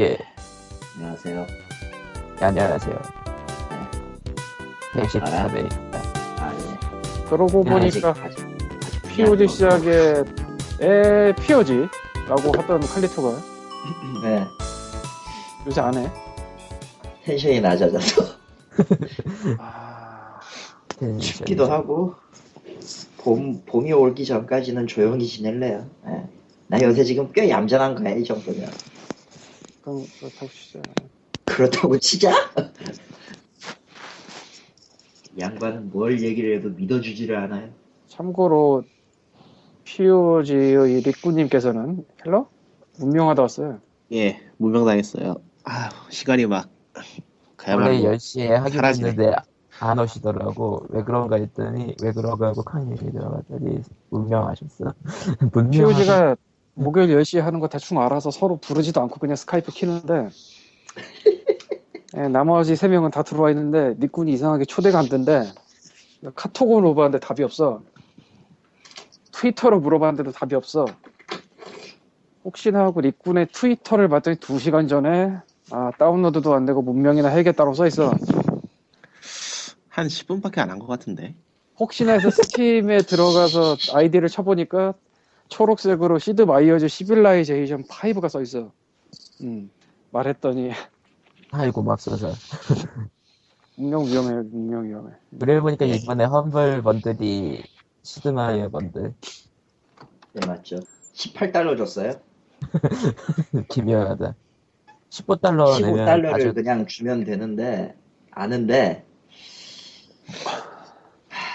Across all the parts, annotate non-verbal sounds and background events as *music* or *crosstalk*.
예, 안녕하세요. 예, 안녕하세요. 네. 114회입니다. 아, 예. 그러고 아직, 보니까 아직, 아직 POG 시작에 에 POG라고 하던 칼리토가 *laughs* 네. 요새 안 해. 텐션이 낮아져서 *laughs* 아, 춥기도 하고 봄 봄이 오기 전까지는 조용히 지낼래요. 예. 나 요새 지금 꽤 얌전한 거야 이 정도면. 그럼 그렇다고 치자. 그렇다고 치자. 양반은 뭘 얘기를 해도 믿어주지를 않아요. 참고로 POG의 리꾸님께서는 헬로 문명하다 왔어요. 예, 무명당했어요. 아, 시간이 막 원래 그야말로 10시에 하기로 사라지네. 했는데 안 오시더라고. 왜 그런가 했더니, 왜 그런가 하고 칸님이 들어갔더니, 문명하셨어. 문명. POG가 목요일 10시에 하는 거 대충 알아서 서로 부르지도 않고 그냥 스카이프 키는데 *laughs* 예, 나머지 3명은 다 들어와 있는데 리꾼이 이상하게 초대가 안 된대. 카톡으로 물어봤는데 답이 없어. 트위터로 물어봤는데도 답이 없어. 혹시나 하고 리꾼의 트위터를 봤더니 2시간 전에 아, 다운로드도 안 되고 문명이나 해야겠다고 써 있어. 한 10분밖에 안 한 것 같은데. 혹시나 해서 Steam에 들어가서 아이디를 쳐보니까 초록색으로 Sid Meier's Civilization 5가 써 있어. 음, 말했더니 아이고, 막 써서. 문명 위험해, 문명 위험해. 그래 보니까 이번에 Humble Bundle이 Sid Meier bundle. 네 맞죠. 18달러 줬어요. *laughs* 기묘하다. 15달러 내면 15달러를 아주 그냥 주면 되는데 아는데 하,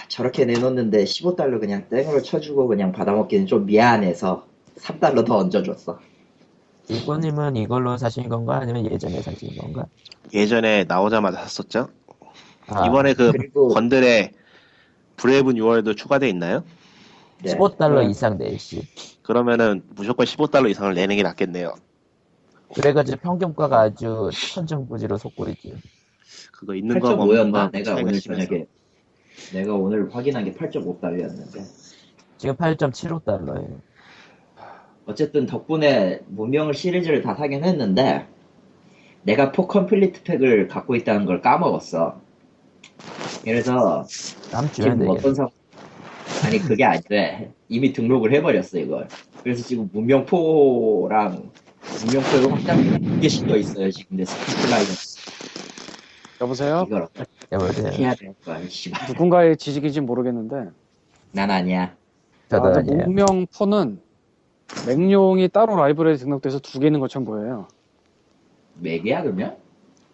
저렇게 내놓는데 15달러 그냥 땡으로 쳐주고 그냥 받아먹기는 좀 미안해서 3달러 더 얹어줬어. 이모님은 이걸로 사신 건가? 아니면 예전에 사신 건가? 예전에 나오자마자 샀었죠. 아, 이번에 그 그리고 번들에 브레이브 6월도 추가돼 있나요? 네. 15달러 네. 이상 내시. 그러면은 무조건 15달러 이상을 내는 게 낫겠네요. 그래가지고 평균가가 아주 천정부지로 속골이지. 그거 있는 거 없는 8.5였나? 거 내가 오늘. 저녁에 내가 오늘 확인한 게 8.5달러였는데 지금 8.75달러예요. 어쨌든 덕분에 문명을 시리즈를 다 사긴 했는데 내가 포 컴플리트 팩을 갖고 있다는 걸 까먹었어. 그래서 지금 되겠네. 어떤 상 아니 그게 아니래 이미 등록을 해버렸어 이걸 그래서 지금 문명포랑 문명포의 확장팩이 두개 씩더 있어요 지금 내 스피플라이저 여보세요? 이걸 어떻게 여보세요. 해야 될까 씨발 누군가의 지식인지 모르겠는데 난 아니야 저도 아, 저 아니에요. 문명 4는 맹룡이 따로 라이브러리에 등록돼서 두 개 있는 것처럼 보여요. 맥이야 그러면?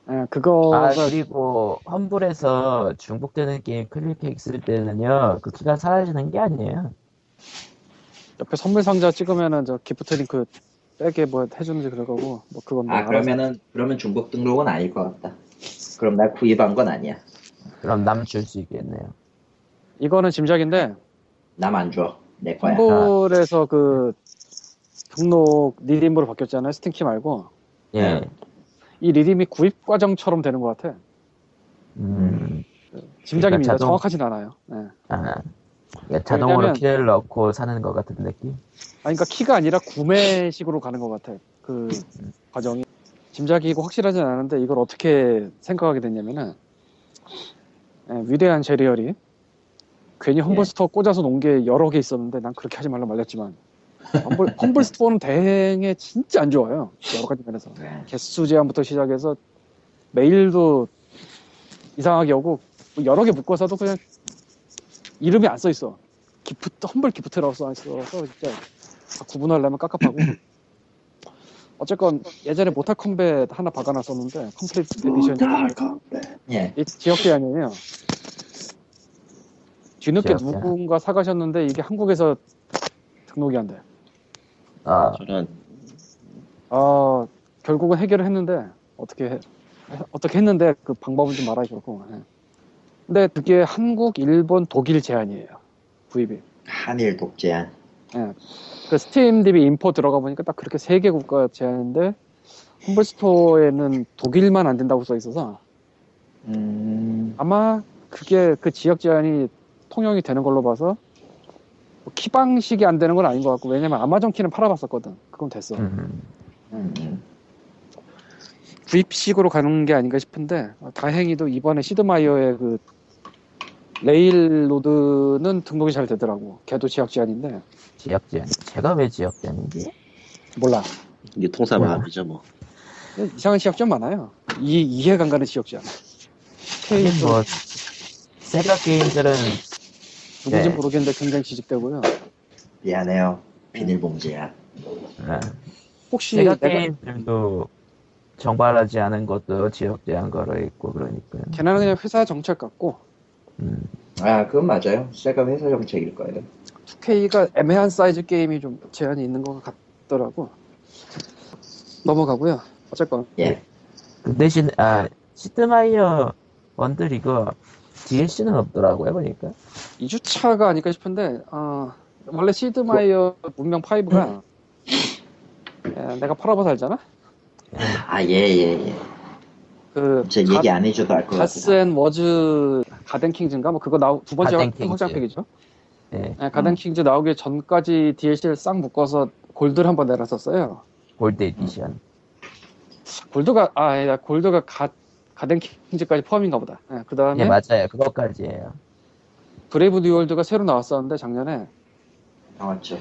예, 그거가 아 그리고 험블에서 중복되는 게임 클릭해 있을 때는요 그 키가 사라지는 게 아니에요. 옆에 선물 상자 찍으면은 저 gift link 빼게 뭐 해주는지 그럴 거고 뭐 그건 뭐 아 알아서. 그러면은 그러면 중복 등록은 아닐 것 같다 그럼 나 구입한 건 아니야 그럼 남 줄 수 있겠네요. 이거는 짐작인데 남 안 줘 내 거야 Humble에서 그 등록 redeem으로 바뀌었잖아요 Steam키 말고 예. 네. 이 redeem이 구입 과정처럼 되는 것 같아. 음. 짐작입니다. 자동- 정확하진 않아요. 예. 아. 그러니까 자동으로 왜냐면- 키를 넣고 사는 것 같은 느낌. 아니, 그러니까 키가 아니라 구매식으로 가는 것 같아. 그 과정이 짐작이고 확실하진 않은데 이걸 어떻게 생각하게 됐냐면은 예, 위대한 제리얼이 괜히 Humble 예. Store 꽂아서 놓은 게 여러 개 있었는데 난 그렇게 하지 말라 말렸지만 Humble, *laughs* Humble Store는 대행에 진짜 안 좋아요. 여러 가지 면에서 네. 개수 제한부터 시작해서 메일도 이상하게 오고 뭐 여러 개 묶어서도 그냥 이름이 안 써 있어. gift Humble gift라고 써 있어서 진짜 다 구분하려면 깝깝하고. 어쨌건 예전에 Mortal Kombat 하나 박아놨었는데 Complete Edition 예. 이 지역 제한이에요. 뒤늦게 지역 제한. 누군가 사가셨는데 이게 한국에서 등록이 안 돼. 아, 저는 아 결국은 해결을 했는데 어떻게 해- 어떻게 했는데 그 방법은 좀 말하시고. 예. 근데 그게 한국, 일본, 독일 제한이에요. 구입이. 한일 독재한 그 스팀 DB 인포 들어가 보니까 딱 그렇게 세 개 국가 제한인데 humble 스토어에는 독일만 안 된다고 써 있어서 음 아마 그게 그 지역 제한이 통용이 되는 걸로 봐서 뭐 키 방식이 안 되는 건 아닌 것 같고 왜냐면 아마존 키는 팔아봤었거든. 그건 됐어. 음. 음, 음. 구입식으로 가는 게 아닌가 싶은데 어, 다행히도 이번에 Sid Meier의 그 Railroad는 등록이 잘 되더라고. 걔도 지역 제한인데 지역 제한. 제가 왜 지역 제한인지? 몰라. 유통사 뭐야? 마음이죠 뭐. 이상한 지역 제한 많아요. 이 이해가 안 가는 지역 제한. 하긴 뭐 세가 게임들은 누군지 네. 모르겠는데 굉장히 지직되고요. 미안해요. 비닐봉지야. 아, 혹시 세가 내가 게임들도 정발하지 않은 것도 지역 제한 걸어 있고 그러니까요. 걔네는 그냥 회사 정책 같고 음. 아, 그건 맞아요. 세가 회사 정책일 거예요. 2K가 애매한 사이즈 게임이 좀 제한이 있는 것 같더라고. 넘어가고요. 어쨌건 예. 그 대신 아 시드마이어 원들 이거 DLC는 없더라고요 보니까. 2주 차가 아닐까 싶은데 어, 원래 시드마이어 문명 5가 예, 내가 팔아봐서 알잖아. 아, 예, 예, 예. 그제 얘기 안 해줘도 알것 가스 같아요. 앤 워즈 가든 킹즈인가 뭐 그거 나오 두 번째 가든 킹즈. 확장 팩이죠. 예, 예, 가든 음. 킹즈 나오기 전까지 DLC를 싹 묶어서 골드를 한번 내놨었어요. Gold Edition. Gold가 아 아니다 Gold가 가 Gods and Kings까지 포함인가 보다. 예, 그 다음에 예 맞아요 그것까지예요. Brave New World가 새로 나왔었는데 작년에 나왔죠.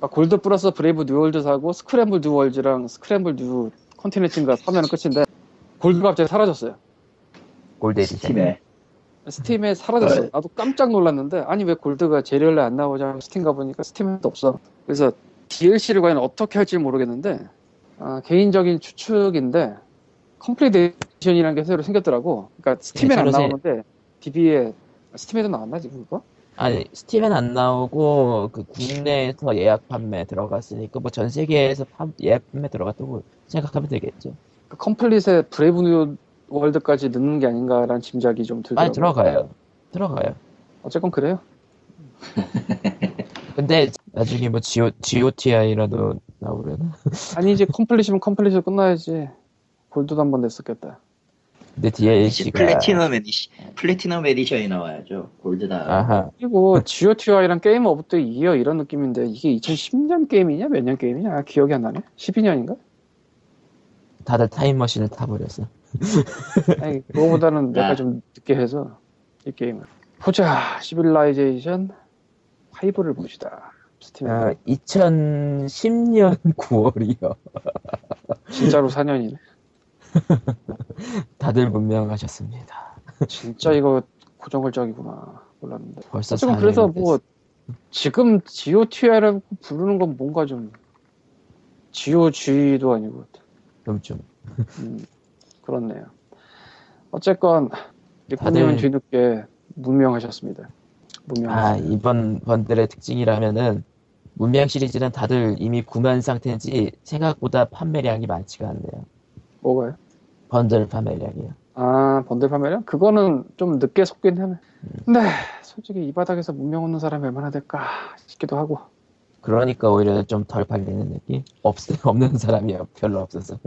아, 골드 플러스 Brave New World 사고 Scrambled New World랑 Scrambled New Continents인가 사면 끝인데 Gold가 갑자기 사라졌어요. Gold Edition. Steam에. Steam에 사라졌어. 네. 나도 깜짝 놀랐는데 아니 왜 Gold가 제리얼에 안 나오자 스팀 가보니까 Steam에도 없어. 그래서 DLC를 과연 어떻게 할지 모르겠는데 아, 개인적인 추측인데 Complete Edition이라는 게 새로 생겼더라고. 그러니까 Steam에는 안 네, 새- 나오는데 DB에 Steam에도 나왔나 지금 그거? 아니 Steam엔 안 나오고 그 국내에서 예약 판매 들어갔으니까 뭐 전 세계에서 판- 예약 판매 들어갔다고 생각하면 되겠죠. 그 Complete에 Brave New World까지 넣는 게 아닌가라는 짐작이 좀 들더라고요. 많이 들어가요. 들어가요. 어쨌건 그래요. *laughs* 근데 나중에 뭐 GO, GOTY라도 나오려나? *laughs* 아니 이제 Complete이면 Complete으로 끝나야지. Gold도 한 번 냈었겠다. 근데 DLC가 Platinum Edition, Platinum Edition이 나와야죠. Gold다. 아하 그리고 GOTY랑 Game of the Year 이런 느낌인데 이게 2010년 게임이냐 몇 년 게임이냐 아, 기억이 안 나네. 12년인가? 다들 타임머신을 타버렸어. *laughs* 아니 그거보다는 내가 아. 좀 늦게 해서 이 게임을. 보자. 시빌라이제이션 5를 봅시다. 스팀에 아, 2010년 9월이요. *laughs* 진짜로 4년이네. *laughs* 다들 문명하셨습니다. 진짜 이거 고정글적이구나. 몰랐는데. 벌써 4년이 그래서 됐어. 뭐 지금 GOTI라고 부르는 건 뭔가 좀 GOG도 아니고 그럼 좀 음, 그렇네요. 어쨌건 리코님은 다들- 뒤늦게 문명하셨습니다. 문명. 아, 이번 번들의 특징이라면은 문명 시리즈는 다들 이미 구매한 상태인지 생각보다 판매량이 많지가 않네요. 뭐가요? 번들 판매량이요. 아 번들 판매량? 그거는 좀 늦게 속긴 하네. 근데 솔직히 이 바닥에서 문명 없는 사람이 얼마나 될까 싶기도 하고. 그러니까 오히려 좀 덜 팔리는 느낌? 없, *laughs* 없는 사람이 별로 없어서.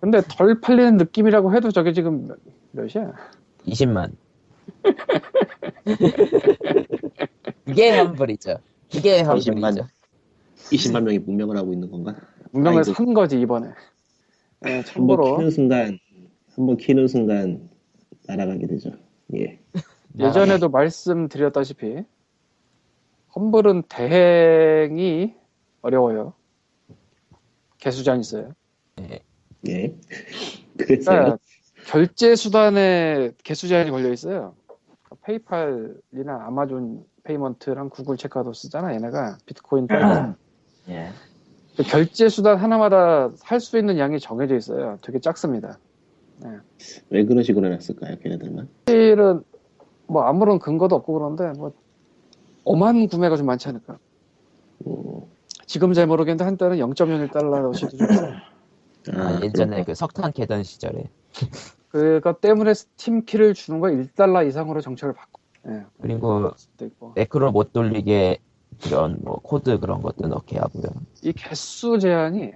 근데 덜 팔리는 느낌이라고 해도 저게 지금 몇, 몇이야? 20만. 이게 환불이죠. 이게 환불이죠. 20만 명이 문명을 하고 있는 건가? 문명을 아이고. 산 거지 이번에. 네, 한번 참고로 키는 순간 한번 키는 순간 날아가게 되죠. 예. 예전에도 말씀드렸다시피 Humble은 대행이 어려워요. 개수 제한 있어요. 예. *laughs* 그래서요. 그러니까 결제 수단에 개수 제한이 걸려 있어요. PayPal이나 Amazon Payment랑 Google Checkout도 쓰잖아 얘네가 비트코인 *clears throat* 예. 그 결제 수단 하나마다 할 수 있는 양이 정해져 있어요. 되게 작습니다. 왜 그런 식으로 해놨을까요, 걔네들만? 사실은 뭐 아무런 근거도 없고 그런데 뭐 오만 구매가 좀 많지 않을까. 음, 지금 잘 모르겠는데 한때는 0.01달러씩도 좀 있어요. 아, 예전에 그 석탄 캐던 시절에. *laughs* 그것 때문에 스팀 키를 주는 거 1달러 이상으로 정책을 바꿔. 예. 그리고 있고. 매크로 못 돌리게 그런 뭐 코드 그런 것도 넣게 하고요. 이 개수 제한이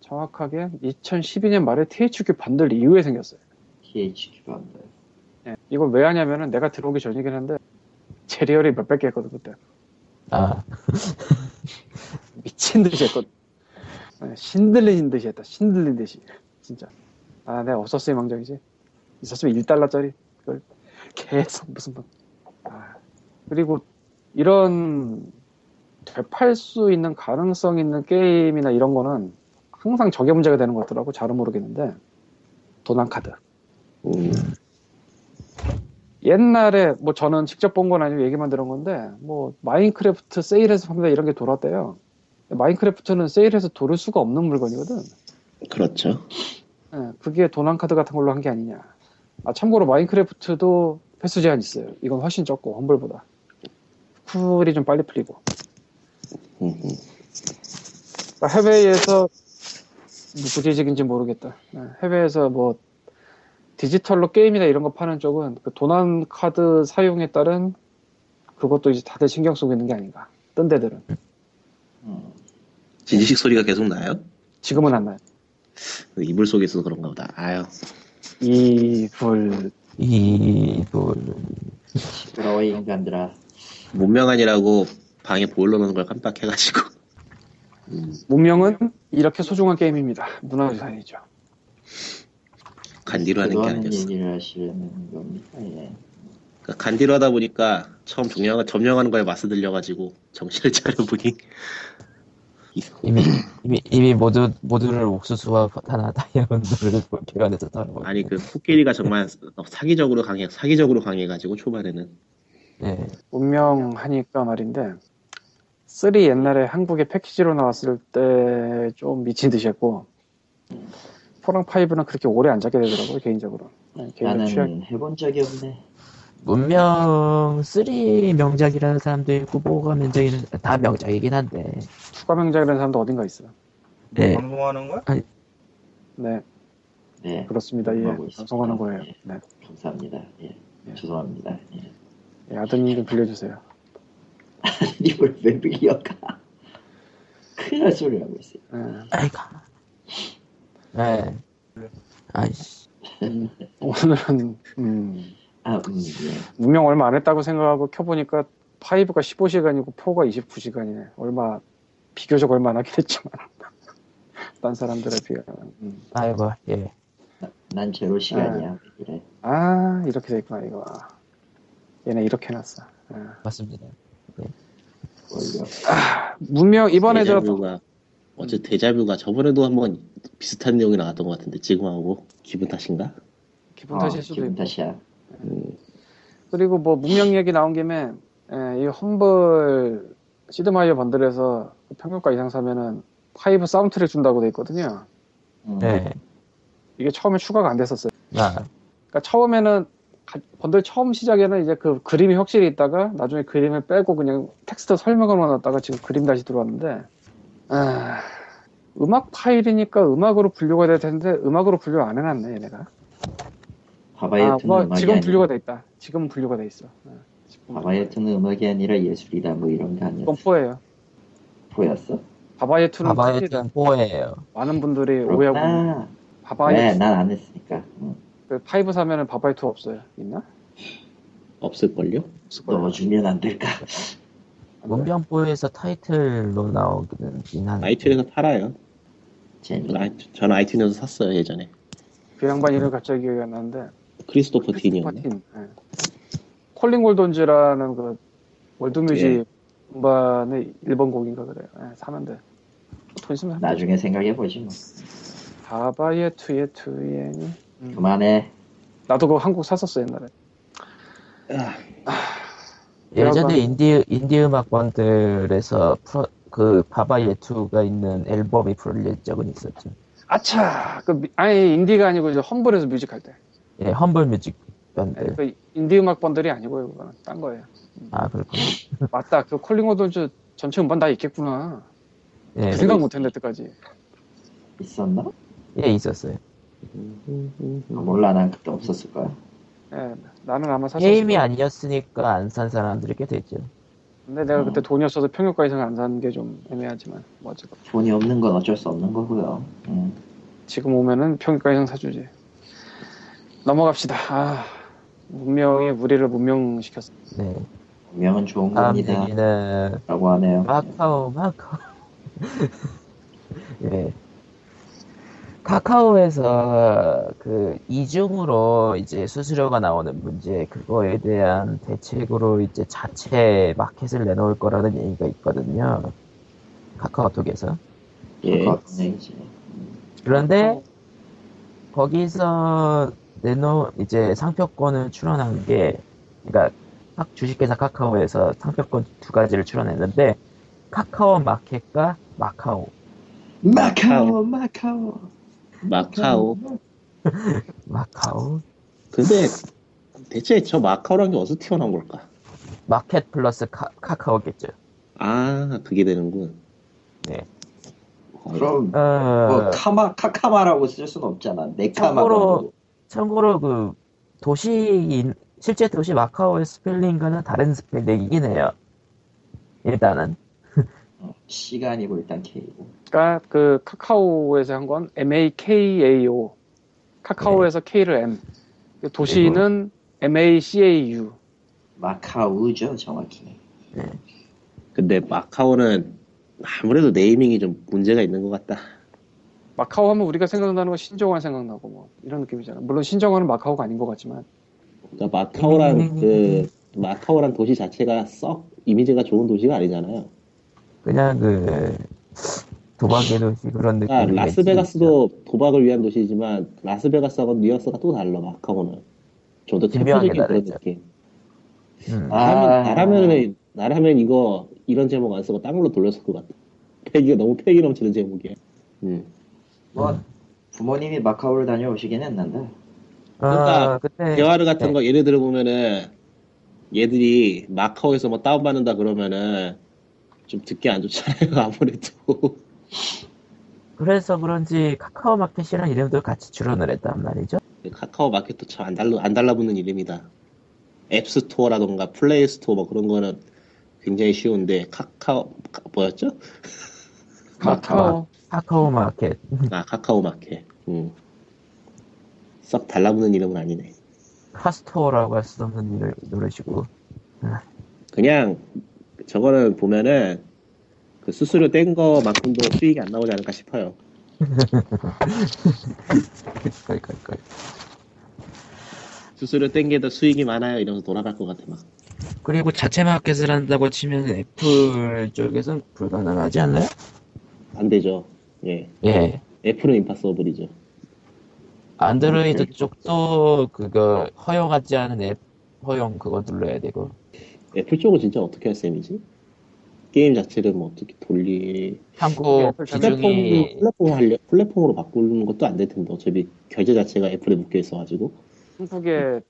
정확하게 2012년 말에 THQ 반들 이후에 생겼어요. THQ 반들. 예. 이걸 왜 하냐면은 내가 들어오기 전이긴 한데 제리얼이 몇백 개 했거든 그때. 아, *laughs* 미친 듯이 했거든. 예, 신들린 듯이 했다. 신들린 듯이. 진짜. 아, 네, 없었어요, 망정이지. 있었으면 1달러짜리. 그걸 계속 무슨 뭐. 아, 그리고 이런 되팔 수 있는 가능성 있는 게임이나 이런 거는 항상 저게 문제가 되는 것 같더라고. 잘은 모르겠는데. 도난 카드. 음, 옛날에 뭐 저는 직접 본 건 아니고 얘기만 들은 건데 뭐 Minecraft 세일해서 판다 이런 게 돌았대요. Minecraft는 세일해서 도를 수가 없는 물건이거든. 그렇죠. 예, 그게 도난 카드 같은 걸로 한 게 아니냐. 아 참고로 Minecraft도 횟수 제한 있어요. 이건 훨씬 적고 Humble보다. 쿨이 좀 빨리 풀리고. 그러니까 해외에서 뭐 구체적인지 모르겠다. 예, 해외에서 뭐 디지털로 게임이나 이런 거 파는 쪽은 그 도난 카드 사용에 따른 그것도 이제 다들 신경 쓰고 있는 게 아닌가. 뜬 데들은 음. 진지식 소리가 계속 나요? 지금은 안 나요. 그 이불 속에서 그런가 보다. 아유, 이불 이불 시끄러워 이 인간들아. 문명한이라고 방에 보일러 놓는 걸 깜빡해가지고. 음, 문명은 이렇게 소중한 게임입니다. 문화유산이죠. 간디로 하는 게 아니었어. 얘기를 하시는 겁니까? 예. 그러니까 간디로 하다 보니까 처음 점령, 점령하는 거에 맛을 들려가지고 정신을 *laughs* 차려보니 이미 이미 이미 모두 모두를 옥수수와 하나 다이아몬드를 *laughs* 따라고 아니 그 코끼리가 정말 사기적으로 강해 사기적으로 강해가지고 초반에는 네. 문명하니까 말인데 3 옛날에 한국에 패키지로 나왔을 때 좀 미친 듯이 했고 4랑 5는 그렇게 오래 안 잡게 되더라고요 개인적으로 네, 나는 취향 해본 적이 없네. 문명 3 명작이라는 사람도 있고 뭐가 명작이는 다 명작이긴 한데 추가 명작이라는 사람도 어딘가 있어요 네. 방송하는 거야? 네 네. 그렇습니다 예. 방송하는 거예요 예. 네. 감사합니다. 예. 예. 죄송합니다. 예. 예, 아드님 좀 빌려주세요 이걸 *laughs* 왜 빌려가? *laughs* 큰일 날 소리 하고 있어요. 예. 아이가 네 아이씨 음, 오늘은 음, 아, 음, 예. 문명 얼마 안 했다고 생각하고 켜보니까 5가 15시간이고 4가 29시간이네. 얼마 비교적 얼마 안 하긴 했지만 *laughs* 딴 사람들에 비하면. 음. 아이고 예 난 제로 시간이야. 그래. 아 이렇게 돼 있구나 이거. 얘네 이렇게 해놨어. 아. 맞습니다 원료. 문명 이번에 저 데자뷰가 어째 데자뷰가 저번에도 한번 비슷한 내용이 나왔던 것 같은데 지금하고 기분 탓인가? 기분 탓일 어, 수도 기분 있고. 탓이야. 음, 그리고 뭐 문명 얘기 나온 김에 에, 이 험블 시드마이어 번들에서 평균가 이상 사면은 5 사운드트랙 준다고 돼 있거든요. 음. 네 이게 처음에 추가가 안 됐었어요. 아, 그러니까 처음에는 가- 번들 처음 시작에는 이제 그 그림이 확실히 있다가 나중에 그림을 빼고 그냥 텍스트 설명으로만 놨다가 지금 그림 다시 들어왔는데 아, 음악 파일이니까 음악으로 분류가 될 텐데 음악으로 분류 안 해놨네 얘네가 아, 바바이어트는 뭐 음악이 지금 아니라 분류가 돼 있다 지금 분류가 돼 있어 아, 바바이어트는 음악이 아니라 예술이다 뭐 이런 게 아니었어. 포예요 보였어? 바바예투는 바바의 팝니다. 포예요 많은 분들이 오해하고. 왜? 바바예투 난안 했으니까. 응. 그 파이브 사면은 바바예투 없어요 있나? 없을걸요? 넣어주면 안 될까? 문명포에서 타이틀로 나오기는 한데 아이튠에서 팔아요. 재미. 저는, 아이, 저는 아이튠에서 샀어요 예전에. 그 양반 이름 갑자기 기억이 안 나는데 크리스토퍼 틴이었네. 스파틴. 예. 콜링 골던즈라는 그 월드뮤직 예. 음반의 일본 곡인가 그래요. 예, 사면 돼. 돈 있으면. 나중에 생각해 보지 뭐. 바바예 투예 투예니. 음. 그만해. 나도 그거 한국 샀었어 옛날에. 예전에 인디 인디 음악 번들에서 프로, 그 바바예 2가 있는 앨범이 풀릴 적은 있었죠. 아차. 그 미- 아니 인디가 아니고 이제 Humble에서 music 할 때. 예, Humble Music 예, 번들. 그 인디 음악 bundle이 아니고요. 그거는 딴 거예요. 아 그렇군요. *laughs* 맞다. 그 Calling All Dawns 전체 음반 다 있겠구나. 예, 그 생각 못했네 때까지. 있었나? 예 있었어요. 아, 몰라, 난 그때 없었을 거야. 예, 나는 아마 샀었을 게임이 거야. 아니었으니까 안 산 사람들이 꽤 됐죠. 근데 내가 그때 음. 돈이 없어서 평균가 이상 안산게좀 애매하지만 뭐 어쨌건. 돈이 없는 건 어쩔 수 없는 거고요. 음. 지금 오면은 평균가 이상 사주지. 넘어갑시다. 아, 문명이 우리를 문명시켰어. 네. 운명은 좋은 겁니다. 얘기는 라고 하네요. 마카오 마카오. *laughs* 예. 카카오에서 그 이중으로 이제 수수료가 나오는 문제 그거에 대한 대책으로 이제 자체 마켓을 내놓을 거라는 얘기가 있거든요. 카카오톡에서. 예. 얘기지? 그런데 거기서 내놓 이제 상표권을 출원한 게 그러니까 각 주식회사 카카오에서 상표권 두 가지를 출원했는데 카카오 마켓과 마카오 마카오, 마카오. 마카오. *laughs* 마카오 근데 대체 저 마카오란 게 어디서 튀어나온 걸까? 마켓 플러스 카, 카카오겠죠. 아, 그게 되는군. 네. 어, 그럼 어, 뭐 카마 카카마라고 쓸 수는 없잖아. 네카마라고. 참고로 참고로 그 도시인 실제 도시 마카오의 스펠링과는 다른 스펠링이긴 해요. 일단은 어, C가 아니고 일단 K고. 그러니까 그 카카오에서 한 건 MAKAO. 카카오에서 K를 M. 도시는 MACAU. 마카우죠 정확히. 근데 마카오는 아무래도 네이밍이 좀 문제가 있는 것 같다. 마카오 하면 우리가 생각나는 건 신정환 생각나고 뭐 이런 느낌이잖아. 물론 신정환은 마카오가 아닌 것 같지만 그러니까 마카오란 그 마카오란 도시 자체가 썩 이미지가 좋은 도시가 아니잖아요. 그냥 그 도박의 도시 그런 느낌. 그러니까 라스베가스도 도박을 위한 도시지만 라스베가스하고 뉴욕스가 또 달라 마카오는 좀더 기묘하게 대표적인 그런 다르죠. 느낌. 음. 아. 나라면, 나라면 나라면 이거 이런 제목 안 쓰고 딴 걸로 돌렸을 것 같다. 패기가 너무 패기 넘치는 제목이야. 음. 뭐 부모님이 마카오를 다녀오시긴 했는데. 그러니까 아, 그때 대화를 같은 네. 거 예를 들어 보면은 얘들이 마카오에서 뭐 다운받는다 그러면은 좀 듣기 안 좋잖아요 *laughs* 아무래도 그래서 그런지 카카오 마켓이라는 이름도 같이 출원을 했단 말이죠. 카카오 마켓도 참 안 달라 안 달라붙는 이름이다 앱스토어라던가 플레이스토어 뭐 그런 거는 굉장히 쉬운데 카카오 카- 뭐였죠? *laughs* 카카오 카카오 마켓. *laughs* 아 카카오 마켓 음. 썩 달라붙는 이름은 아니네 카스토어라고 할 수 없는 이름 노래시고. 그냥 저거는 보면은 그 수수료 뗀 거만큼도 수익이 안 나오지 않을까 싶어요. 수수료 뗀게더 수익이 많아요 이러면서 돌아갈 것 같아 막 그리고 자체 마켓을 한다고 치면 애플 쪽에선 불가능하지 않나요? 안 되죠. 예. 예. 애플은 임파서블이죠. 안드로이드 오케이. 쪽도 그거 허용하지 않은 앱 허용 그거 눌러야 되고. 애플 쪽은 진짜 어떻게 할 셈이지? 게임 자체를 뭐 어떻게 돌리 한국 애플 플랫폼 하려 플랫폼으로 바꾸는 것도 안 될 텐데 어차피 결제 자체가 애플에 묶여 있어가지고 한국의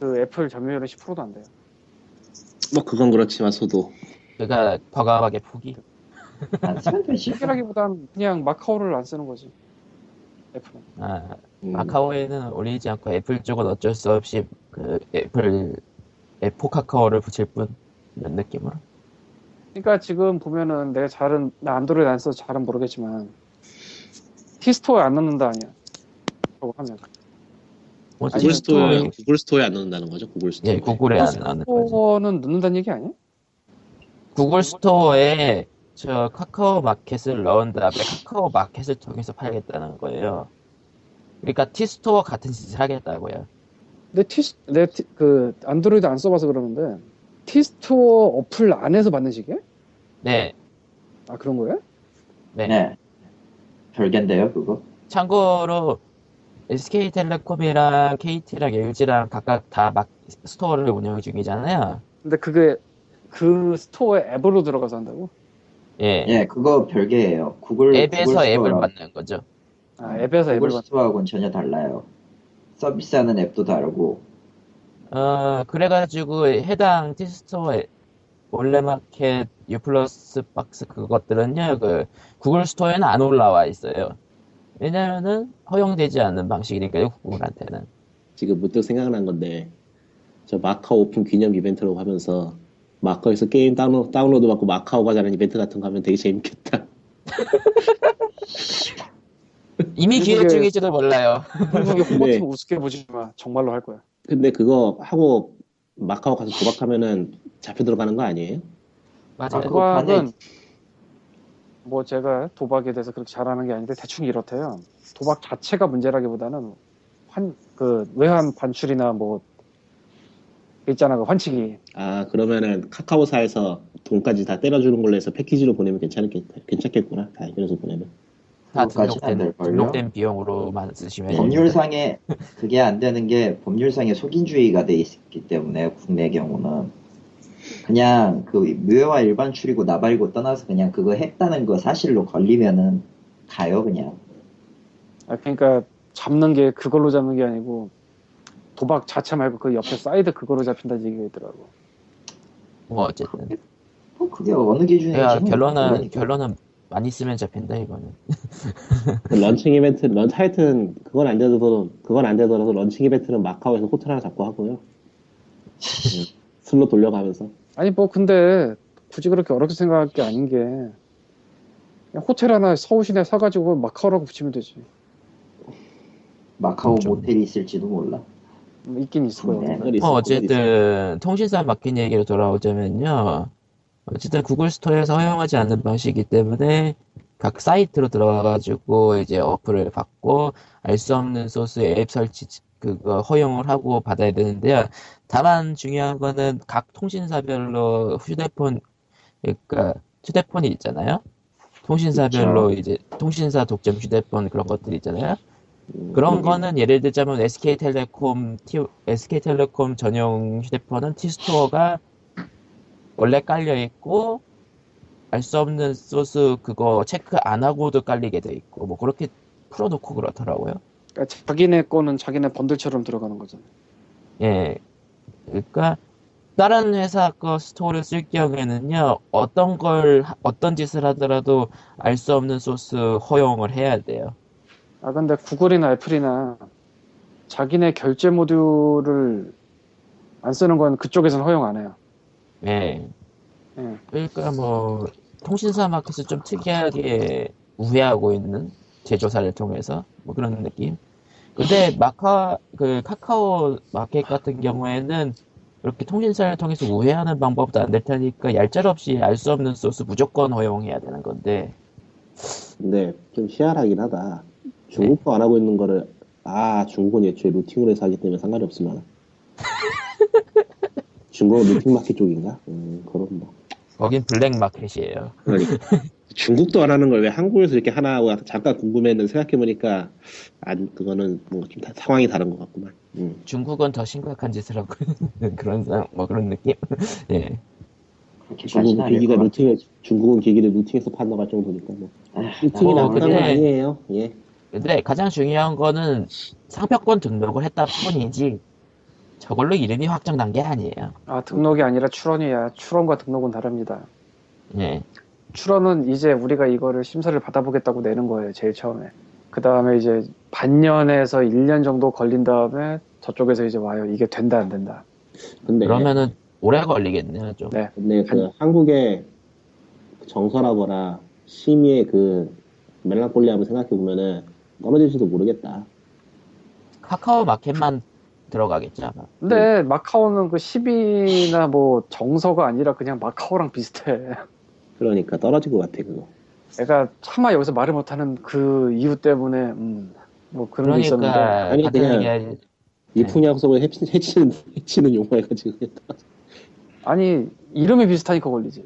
그 애플 점유율은 10%도 안 돼요. 뭐 그건 그렇지만서도 그가 과감하게 포기. 되지. 특이라기보단 그냥 마카오를 안 쓰는 거지. 애플은. 아, 음, 마카오에는 올리지 않고 애플 쪽은 어쩔 수 없이 그 애플 애포 카카오를 붙일 뿐 이런 느낌으로. 그러니까 지금 보면은 내가 잘은 나 안드로이드 안 써서 잘은 모르겠지만 티스토어에 안 넣는다 아니야. 저거 하면. 뭐 구글 스토어에 스토어에- 구글 스토어에 안 넣는다는 거죠 구글 스토어. 예, 구글에 안 나는 거죠. 티스토어는 넣는다는 얘기 아니야? 구글 스토어에 저 카카오 마켓을 넣은 다음에 카카오 마켓을 통해서 팔겠다는 거예요. 그러니까 티스토어 같은 짓을 하겠다고요. 내 티, 내 티, 그 안드로이드 안 써봐서 그러는데 티스토어 어플 안에서 받는 식이야? 네, 아 그런 거야? 네. 네. 별개인데요, 그거. 참고로 SK텔레콤이랑 KT랑 LG랑 각각 다 막 스토어를 운영 중이잖아요. 근데 그게 그 스토어 앱으로 들어가서 한다고? 예. 예, 그거 별개예요. 구글 앱에서 구글 앱을 받는 거죠. 아 앱에서 앱을 구글 받. 스토어하고는 전혀 달라요. 서비스하는 앱도 다르고. 어, 그래가지고 해당 티스토어 올레마켓 유플러스 박스 그것들은요, 그 구글 스토어에는 안 올라와 있어요. 왜냐면은 허용되지 않는 방식이니까요, 구글한테는. 지금 문득 생각난 건데 저 마카오 오픈 기념 이벤트라고 하면서 마카오에서 게임 다운로, 다운로드 받고 마카오 가자는 이벤트 같은 거 하면 되게 재밌겠다. *laughs* 이미 기획 중일지도 몰라요. 한국의 *laughs* 네. 홍보팀 우습게 보지 마. 정말로 할 거야. 근데 그거 하고 마카오 가서 도박하면은 잡혀 들어가는 거 아니에요? 맞아요. 그거 판에- 도박은 뭐 제가 도박에 대해서 그렇게 잘하는 게 아닌데 대충 이렇대요. 도박 자체가 문제라기보다는 환 그 외환 반출이나 뭐 있잖아 그 환치기 아 그러면은 카카오사에서 돈까지 다 때려주는 걸로 해서 패키지로 보내면 괜찮겠 괜찮겠구나. 다 해결해서 보내면. 다 등록된? 등록된 비용으로만 쓰시면. 법률상에 그게 안 되는 게 법률상에 속인주의가 돼 있기 때문에 국내 경우는 그냥 그 무효와 일반 출이고 나발이고 떠나서 그냥 그거 했다는 거 사실로 걸리면은 가요 그냥 아 그러니까 잡는 게 그걸로 잡는 게 아니고 도박 자체 말고 그 옆에 사이드 그거로 잡힌다는 얘기가 있더라고. 뭐 어쨌든 뭐 그게 어느 기준인지 야, 결론은 결론은 많이 쓰면 잡힌다 이거는. 그 런칭 이벤트, 런 하여튼 그건 안 되더라도 그건 안 되더라도 런칭 이벤트는 마카오에서 호텔 하나 잡고 하고요. 음, 슬롯 돌려가면서. 아니 뭐 근데 굳이 그렇게 어렵게 생각할 게 아닌 게 그냥 호텔 하나 서울 시내 사가지고 마카오라고 붙이면 되지. 마카오 좀- 모텔이 있을지도 몰라 뭐 있긴 있을. 네. 그건 있어. 어쨌든 통신사 맡긴 얘기로 돌아오자면요. 어쨌든 구글 스토어에서 허용하지 않는 방식이기 때문에 각 사이트로 들어가가지고 이제 어플을 받고 알 수 없는 소스의 앱 설치 그거 허용을 하고 받아야 되는데요. 다만 중요한 거는 각 통신사별로 휴대폰 그러니까 휴대폰이 있잖아요. 통신사별로 이제 통신사 독점 휴대폰 그런 것들이 있잖아요. 음, 그런 거는 예를 들자면 SK텔레콤 SK텔레콤 전용 휴대폰은 T스토어가 원래 깔려 있고 알 수 없는 소스 그거 체크 안 하고도 깔리게 돼 있고 뭐 그렇게 풀어놓고 그렇더라고요. 그러니까 자기네 거는 자기네 번들처럼 들어가는 거잖아. 예. 그러니까 다른 회사 거 스토어를 쓸 경우에는요 어떤 걸 하- 어떤 짓을 하더라도 알 수 없는 소스 허용을 해야 돼요. 아 근데 구글이나 애플이나 자기네 결제 모듈을 안 쓰는 건 그쪽에서는 허용 안 해요. 예. 예. 그러니까 뭐 통신사 마켓을 좀 특이하게 우회하고 있는 제조사를 통해서 뭐 그런 느낌. 근데 *laughs* 마카 그 카카오 마켓 같은 경우에는 이렇게 통신사를 통해서 우회하는 방법도 안 될 테니까 얄짤없이 알 수 없는 소스 무조건 허용해야 되는 건데 근데 좀 희한하긴 하다. 중국도 안 하고 있는 거를 아 중국은 애초에 루팅으로 해서 하기 때문에 상관이 없으면 *laughs* 중국은 루팅 마켓 쪽인가? 음 그런 뭐. 거긴 블랙 마켓이에요. 그러니까 *laughs* 중국도 안 하는 걸 왜 한국에서 이렇게 하나 하고 잠깐 궁금했는데 생각해보니까 안 그거는 뭐 좀 상황이 다른 것 같구만. 음. 중국은 더 심각한 짓을 하고 있는 *laughs* 그런 상- 뭐 그런 느낌. *laughs* 예. 중국은 기기가 같아 루팅에 중국은 기기를 루팅해서 판단할 정도니까 뭐 아, 루팅이 뭐, 나쁜 건 아니에요. 예. 근데 가장 중요한 거는 상표권 등록을 했다 뿐이지 저걸로 이름이 확정난 게 아니에요. 아 등록이 아니라 출원이야. 출원과 등록은 다릅니다. 예. 출원은 이제 우리가 이거를 심사를 받아보겠다고 내는 거예요. 제일 처음에. 그 다음에 이제 반년에서 1년 정도 걸린 다음에 저쪽에서 이제 와요. 이게 된다 안 된다. 근데 그러면은 오래 걸리겠네요, 좀. 네. 근데 그 한국의 정서라거나 심의의 그 멜랑콜리함을 생각해 보면은 떨어질지도 모르겠다. 카카오 마켓만 들어가겠죠, 아마. 근데 마카오는 그 10이나 뭐 정서가 아니라 그냥 마카오랑 비슷해. 그러니까 떨어질 것 같아 그거. 내가 차마 여기서 말을 못하는 그 이유 때문에 음, 뭐 그런 게 있었는데 그러니까 아니, 그냥- 얘기 일풍 약속을 해치, 해치는 해치는 용어해가지고 아니 이름이 비슷하니까 걸리지.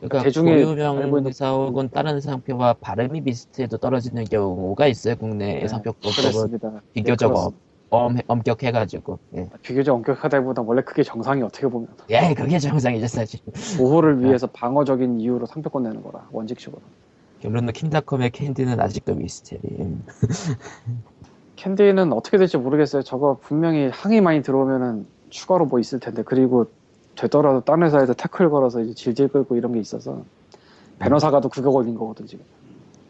그러니까 대중의 알고 고유명 있는- 회사 혹은 다른 상표와 발음이 비슷해도 떨어지는 경우가 있어요, 국내 네, 상표법은 그렇습니다. 비교적 네, 엄, 엄, 엄격해가지고. 예. 비교적 엄격하다기보다 원래 그게 정상이 어떻게 보면 예, 그게 정상이죠, 사실. 보호를 네. 위해서 방어적인 이유로 상표권 내는 거라 원칙식으로. 결론은 킹닷컴의 캔디는 아직도 미스테리. 음. 캔디는 어떻게 될지 모르겠어요. 저거 분명히 항의 많이 들어오면은 추가로 뭐 있을 텐데 그리고 되더라도 딴 회사에서 태클 걸어서 이제 질질 끌고 이런 게 있어서 변호사가도 그거 걸린 거거든 지금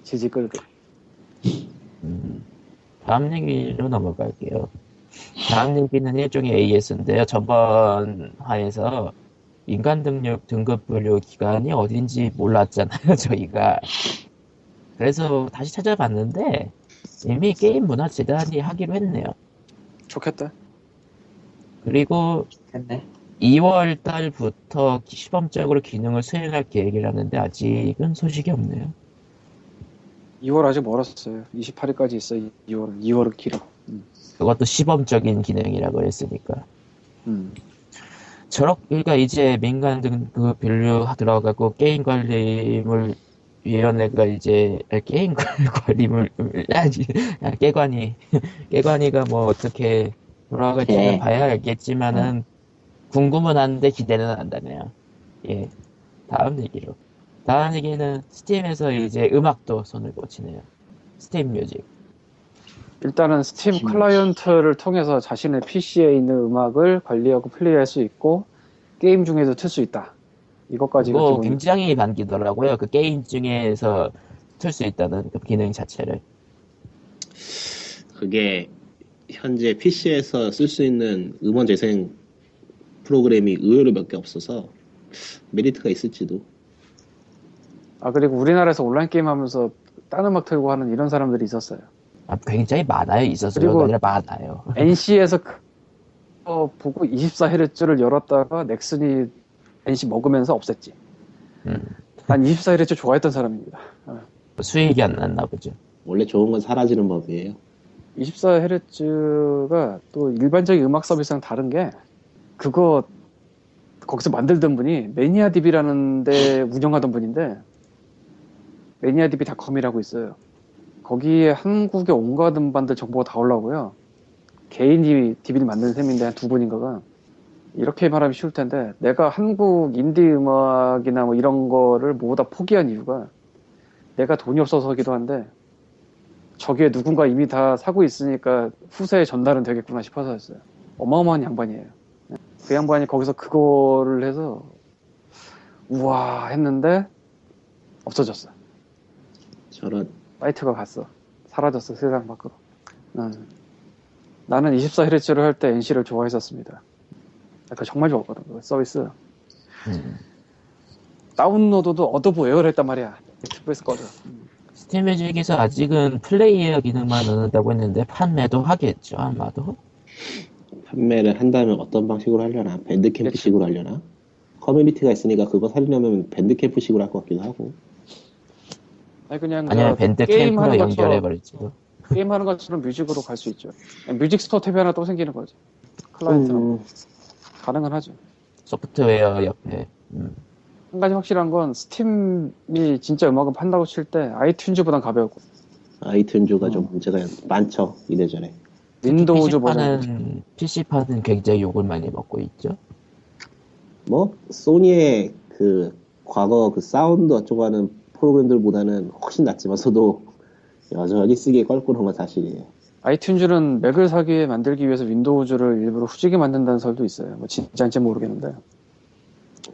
질질 끌고 음. 다음 얘기로 넘어갈게요. 다음 얘기는 일종의 AS인데요. 저번 화에서 인간 등록 등급 분류 기관이 어딘지 몰랐잖아요, *laughs* 저희가. 그래서 다시 찾아봤는데 이미 게임 문화 재단이 하기로 했네요. 좋겠다. 그리고 했네 2월 달부터 시범적으로 기능을 수행할 계획이라는데 아직은 소식이 없네요. 2월 아직 멀었어요. 28일까지 있어요. 2월은 2월은 길어. 음. 그것도 시범적인 기능이라고 했으니까. 음. 저렇 그러니까 이제 민간 등급 분류 들어가고 게임 관리물 위원회가 이제 아, 게임 *laughs* 관리물 아니 아, 게관위 *laughs* 게관위가 뭐 어떻게 돌아갈지는 네. 봐야 알겠지만은 궁금은 한데 기대는 한다네요. 예. 다음 얘기로. 얘기는 스팀에서 이제 음악도 손을 뻗치네요. 스팀 뮤직. 일단은 스팀 음. 클라이언트를 통해서 자신의 PC에 있는 음악을 관리하고 플레이할 수 있고 게임 중에도 틀 수 있다. 이것까지가 그거 기본. 굉장히 반기더라고요. 그 게임 중에서 틀 수 있다는 그 기능 자체를. 그게 현재 PC에서 쓸 수 있는 음원 재생 프로그램이 의외로 몇 개 없어서 메리트가 있을지도. 아 그리고 우리나라에서 온라인 게임 하면서 딴 음악 틀고 하는 이런 사람들이 있었어요. 아, 굉장히 많아요. 있어서가 그리고- 아니라 많아요. *laughs* NC에서 그거 보고 24Hz를 열었다가 넥슨이 NC 먹으면서 없앴지. 음. 난 24Hz 좋아했던 사람입니다. 수익이 안 났나 보죠. 원래 좋은 건 사라지는 법이에요. 24Hz가 또 일반적인 음악 서비스랑 다른 게 그거 거기서 만들던 분이 매니아DB라는 데 운영하던 분인데 매니아DB.com이라고 있어요. 거기에 한국의 온갖 음반들 정보가 다 올라오고요. 개인이 DB를 만드는 셈인데 한 두 분인가가 이렇게 말하면 쉬울 텐데 내가 한국 인디 음악이나 뭐 이런 거를 모두 다 포기한 이유가 내가 돈이 없어서기도 한데 저기에 누군가 이미 다 사고 있으니까 후세에 전달은 되겠구나 싶어서였어요. 어마어마한 양반이에요. 그 양반이 거기서 그거를 해서 우와 했는데 없어졌어. 저런 사이트가 갔어. 사라졌어 세상 밖으로. 음. 나는 24Hz를 할 때 NC를 좋아했었습니다. 그러니까 정말 좋았거든 그 서비스. 음. 다운로드도 Adobe AIR를 했단 말이야. 튜브에서 꺼져. 음. 스팀 뮤직에서 아직은 플레이어 기능만 넣는다고 했는데 판매도 하겠죠 아마도. 판매를 한다면 어떤 방식으로 하려나? 밴드캠프식으로 하려나? 커뮤니티가 있으니까 그거 살리려면 밴드캠프식으로 할 것 같기도 하고. 아니 그냥 아니면 그 밴드 게임 캠프로 하는 것처럼 연결해 버릴지도. 게임 하는 것처럼 뮤직으로 갈 수 있죠. 뮤직 스토어 탭이 하나 또 생기는 거지. 클라이언트는 음, 가능은 하죠. 소프트웨어 옆에. 음. 한 가지 확실한 건 스팀이 진짜 음악을 판다고 칠 때 아이튠즈보단 가벼웠고 아이튠즈가 어. 좀 문제가 많죠 이래저래. 윈도우즈 버전 PC판은 굉장히 욕을 많이 먹고 있죠. 뭐 소니의 그 과거 그 사운드 어쩌고 하는 프로그램들보다는 훨씬 낫지만서도 여전히 쓰기에 껄끄러운 건 사실이에요. 아이튠즈는 맥을 사기 위해 만들기 위해서 윈도우즈를 일부러 후지게 만든다는 설도 있어요. 뭐 진짜인지 모르겠는데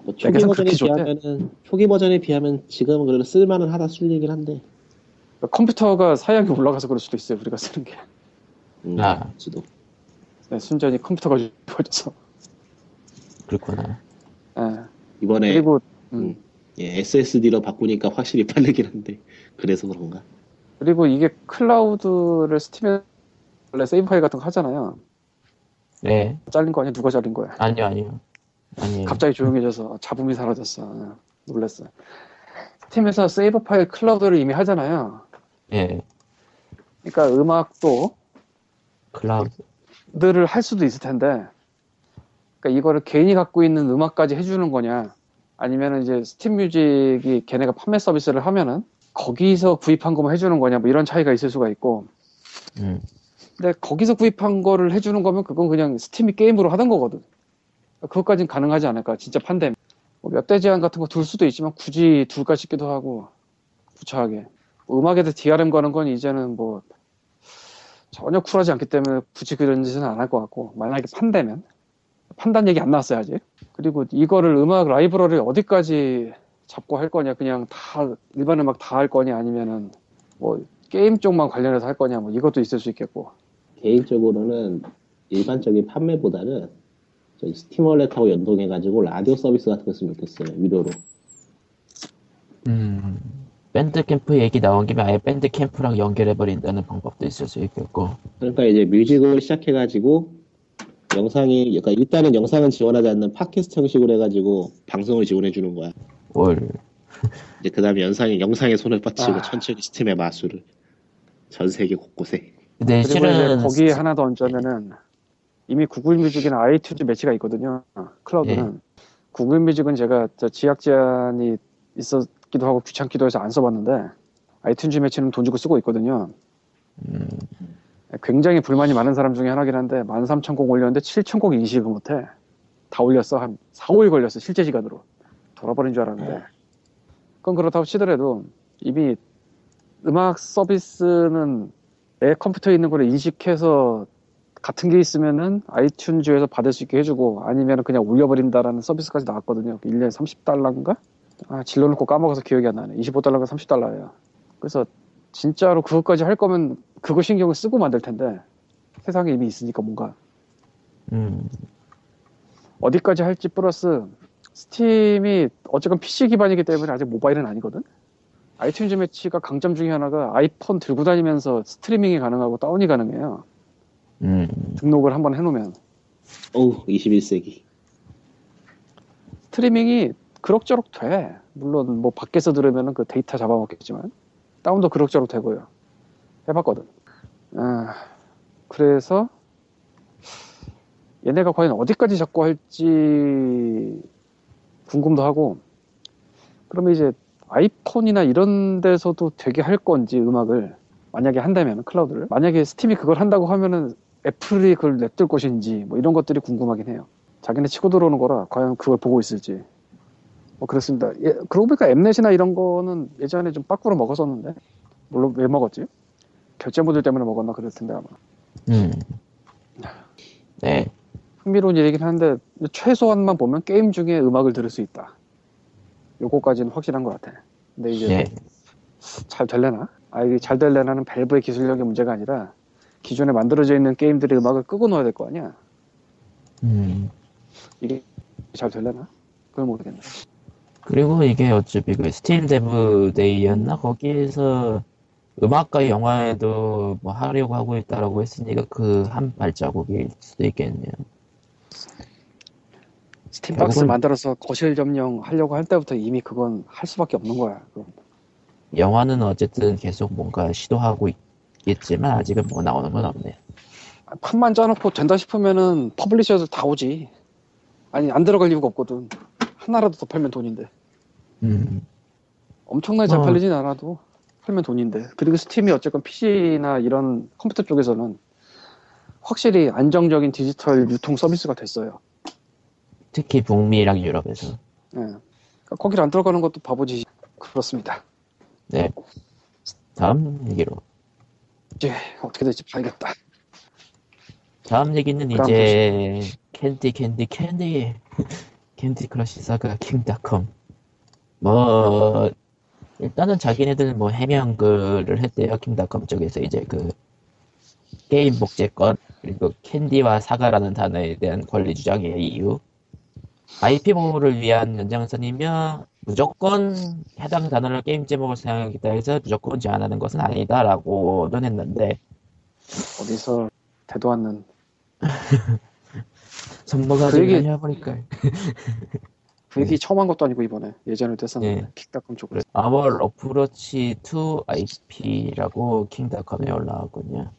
뭐 초기 버전에. 비하면은 초기 버전에 비하면 지금은 그래도 쓸만은 하다 술리긴 한데. 그러니까 컴퓨터가 사양이 올라가서 그럴 수도 있어요. 우리가 쓰는 게 음, 아. 지도. 네, 순전히 컴퓨터가 *laughs* 좋아져서 그렇구나. 예. 이번에 그리고 음, 예, SSD로 바꾸니까 확실히 빠르긴 한데 그래서 그런가. 그리고 이게 클라우드를 스팀에 원래 세이브 파일 같은 거 하잖아요. 네. 잘린 거 아니야? 누가 잘린 거야? 아니요, 아니요. 아니에요. 갑자기 조용해져서 잡음이 사라졌어. 어, 놀랐어. 스팀에서 세이브 파일 클라우드를 이미 하잖아요. 예. 그러니까 음악도 클라우드. 들을 할 수도 있을 텐데, 그러니까 이거를 개인이 갖고 있는 음악까지 해주는 거냐, 아니면 이제 스팀 뮤직이 걔네가 판매 서비스를 하면은 거기서 구입한 거만 해주는 거냐, 뭐 이런 차이가 있을 수가 있고, 음. 근데 거기서 구입한 거를 해주는 거면 그건 그냥 스팀이 게임으로 하던 거거든. 그것까진 가능하지 않을까, 진짜 판다면. 뭐 몇 대 제한 같은 거 둘 수도 있지만 굳이 둘까 싶기도 하고, 구차하게. 음악에도 DRM 거는 건 이제는 뭐 전혀 쿨하지 않기 때문에 굳이 그런 짓은 안 할 것 같고, 만약에 판다면. 판단 얘기 안 나왔어요, 아직. 그리고 이거를 음악 라이브러리 어디까지 잡고 할 거냐, 그냥 다, 일반 음악 다 할 거냐, 아니면은 뭐 게임 쪽만 관련해서 할 거냐, 뭐 이것도 있을 수 있겠고. 개인적으로는 일반적인 판매보다는 저희 스팀 월렛하고 연동해가지고 라디오 서비스 같은 거 쓰면 좋겠어요. 유료로. 음. 밴드 캠프 얘기 나온 김에 아예 밴드 캠프랑 연결해버린다는 방법도 있을 수 있겠고. 그러니까 이제 뮤직을 시작해가지고 영상이 그러니까 일단은 영상은 지원하지 않는 팟캐스트 형식으로 해가지고 방송을 지원해 주는 거야. 올 이제 그다음에 영상에 영상에 손을 뻗치고 아. 천천히 스팀의 마수를 전 세계 곳곳에. 그리고 이제 실은 거기에 하나 더 얹자면은 이미 구글 뮤직이나 아이튠즈 매치가 있거든요. 클라우드는 구글 뮤직은 제가 저 지역 제한이 있었기도 하고 귀찮기도 해서 안 써봤는데 아이튠즈 매치는 돈 주고 쓰고 있거든요. 음, 굉장히 불만이 많은 사람 중에 하나긴 한데 13,000곡 올렸는데 7,000곡 인식을 못해. 다 올렸어. 한 4, 5일 걸렸어. 실제 시간으로. 돌아버린 줄 알았는데. 그건 그렇다고 치더라도 이미 음악 서비스는 내 컴퓨터에 있는 거를 인식해서 같은 게 있으면은 아이튠즈에서 받을 수 있게 해주고 아니면 그냥 올려버린다라는 서비스까지 나왔거든요. 1년에 30달러인가? 아, 질러놓고 까먹어서 기억이 안 나네. 25달러가 30달러예요. 그래서 진짜로 그것까지 할 거면 그거 신경을 쓰고 만들 텐데 세상에 이미 있으니까 뭔가 음, 어디까지 할지 플러스 스팀이 어쨌건 PC 기반이기 때문에 아직 모바일은 아니거든. 아이튠즈 매치가 강점 중에 하나가 아이폰 들고 다니면서 스트리밍이 가능하고 다운이 가능해요. 음, 등록을 한번 해놓으면 어우 21세기. 스트리밍이 그럭저럭 돼. 물론 뭐 밖에서 들으면은 그 데이터 잡아먹겠지만 다운도 그럭저럭 되고요. 해봤거든. 아, 그래서 얘네가 과연 어디까지 잡고 할지 궁금도 하고 그러면 이제 아이폰이나 이런 데서도 되게 할 건지 음악을 만약에 한다면 클라우드를 만약에 스팀이 그걸 한다고 하면은 애플이 그걸 냅둘 것인지 뭐 이런 것들이 궁금하긴 해요. 자기네 치고 들어오는 거라 과연 그걸 보고 있을지 뭐 그렇습니다. 예, 그러고 보니까 엠넷이나 이런 거는 예전에 좀 빠꾸로 먹었었는데 물론 왜 먹었지? 결제 모듈 때문에 먹었나 그럴 텐데 아마 음. 네, 흥미로운 얘기긴 한데 최소한만 보면 게임 중에 음악을 들을 수 있다. 요거까지는 확실한 것 같아. 근데 이제 예, 잘 될래나? 아 이게 잘 될래나는 밸브의 기술력의 문제가 아니라 기존에 만들어져 있는 게임들의 음악을 끄고 넣어야 될 거 아니야. 음. 이게 잘 될래나? 그걸 모르겠네. 그리고 이게 어차피 그 스팀 Dev Day였나 거기에서 음악과 영화에도 뭐 하려고 하고 있다라고 했으니까 그 한 발자국일 수도 있겠네요. 스팀박스 결국은- 만들어서 거실 점령 하려고 할 때부터 이미 그건 할 수밖에 없는 거야. 그건. 영화는 어쨌든 계속 뭔가 시도하고 있겠지만 아직은 뭐 나오는 건 없네요. 판만 짜놓고 된다 싶으면은 publisher들 다 오지. 아니 안 들어갈 이유가 없거든. 하나라도 더 팔면 돈인데. 음, 엄청나게 잘 어. 팔리진 않아도 팔면 돈인데. 그리고 스팀이 어쨌건 PC나 이런 컴퓨터 쪽에서는 확실히 안정적인 디지털 유통 서비스가 됐어요. 특히 북미랑 유럽에서. 예. 그러니까 거기를 안 들어가는 것도 바보지. 그렇습니다. 네. 다음 얘기로. 이제 어떻게 될지 봐야겠다. 다음 얘기는 이제 캔디 캔디 캔디 *laughs* 캔디 크러쉬 사가 킹닷컴 뭐 일단은 자기네들 뭐 해명글을 했대요. 킹닷컴 쪽에서 이제 그 게임 복제권 그리고 캔디와 사과라는 단어에 대한 권리 주장의 이유. IP 보호를 위한 연장선이며 무조건 해당 단어를 게임 제목을 사용하겠다 해서 무조건 제한하는 것은 아니다라고는 했는데. 어디서 대도 않는. 선보가 그좀 얘기- 알려버릴까 *laughs* 그 얘기 처음 한 것도 아니고 이번에 예전에도 했었는데 네. 킥닷컴 쪽으로 아월 어프로치 2 IP라고 킹닷컴에 올라왔군요.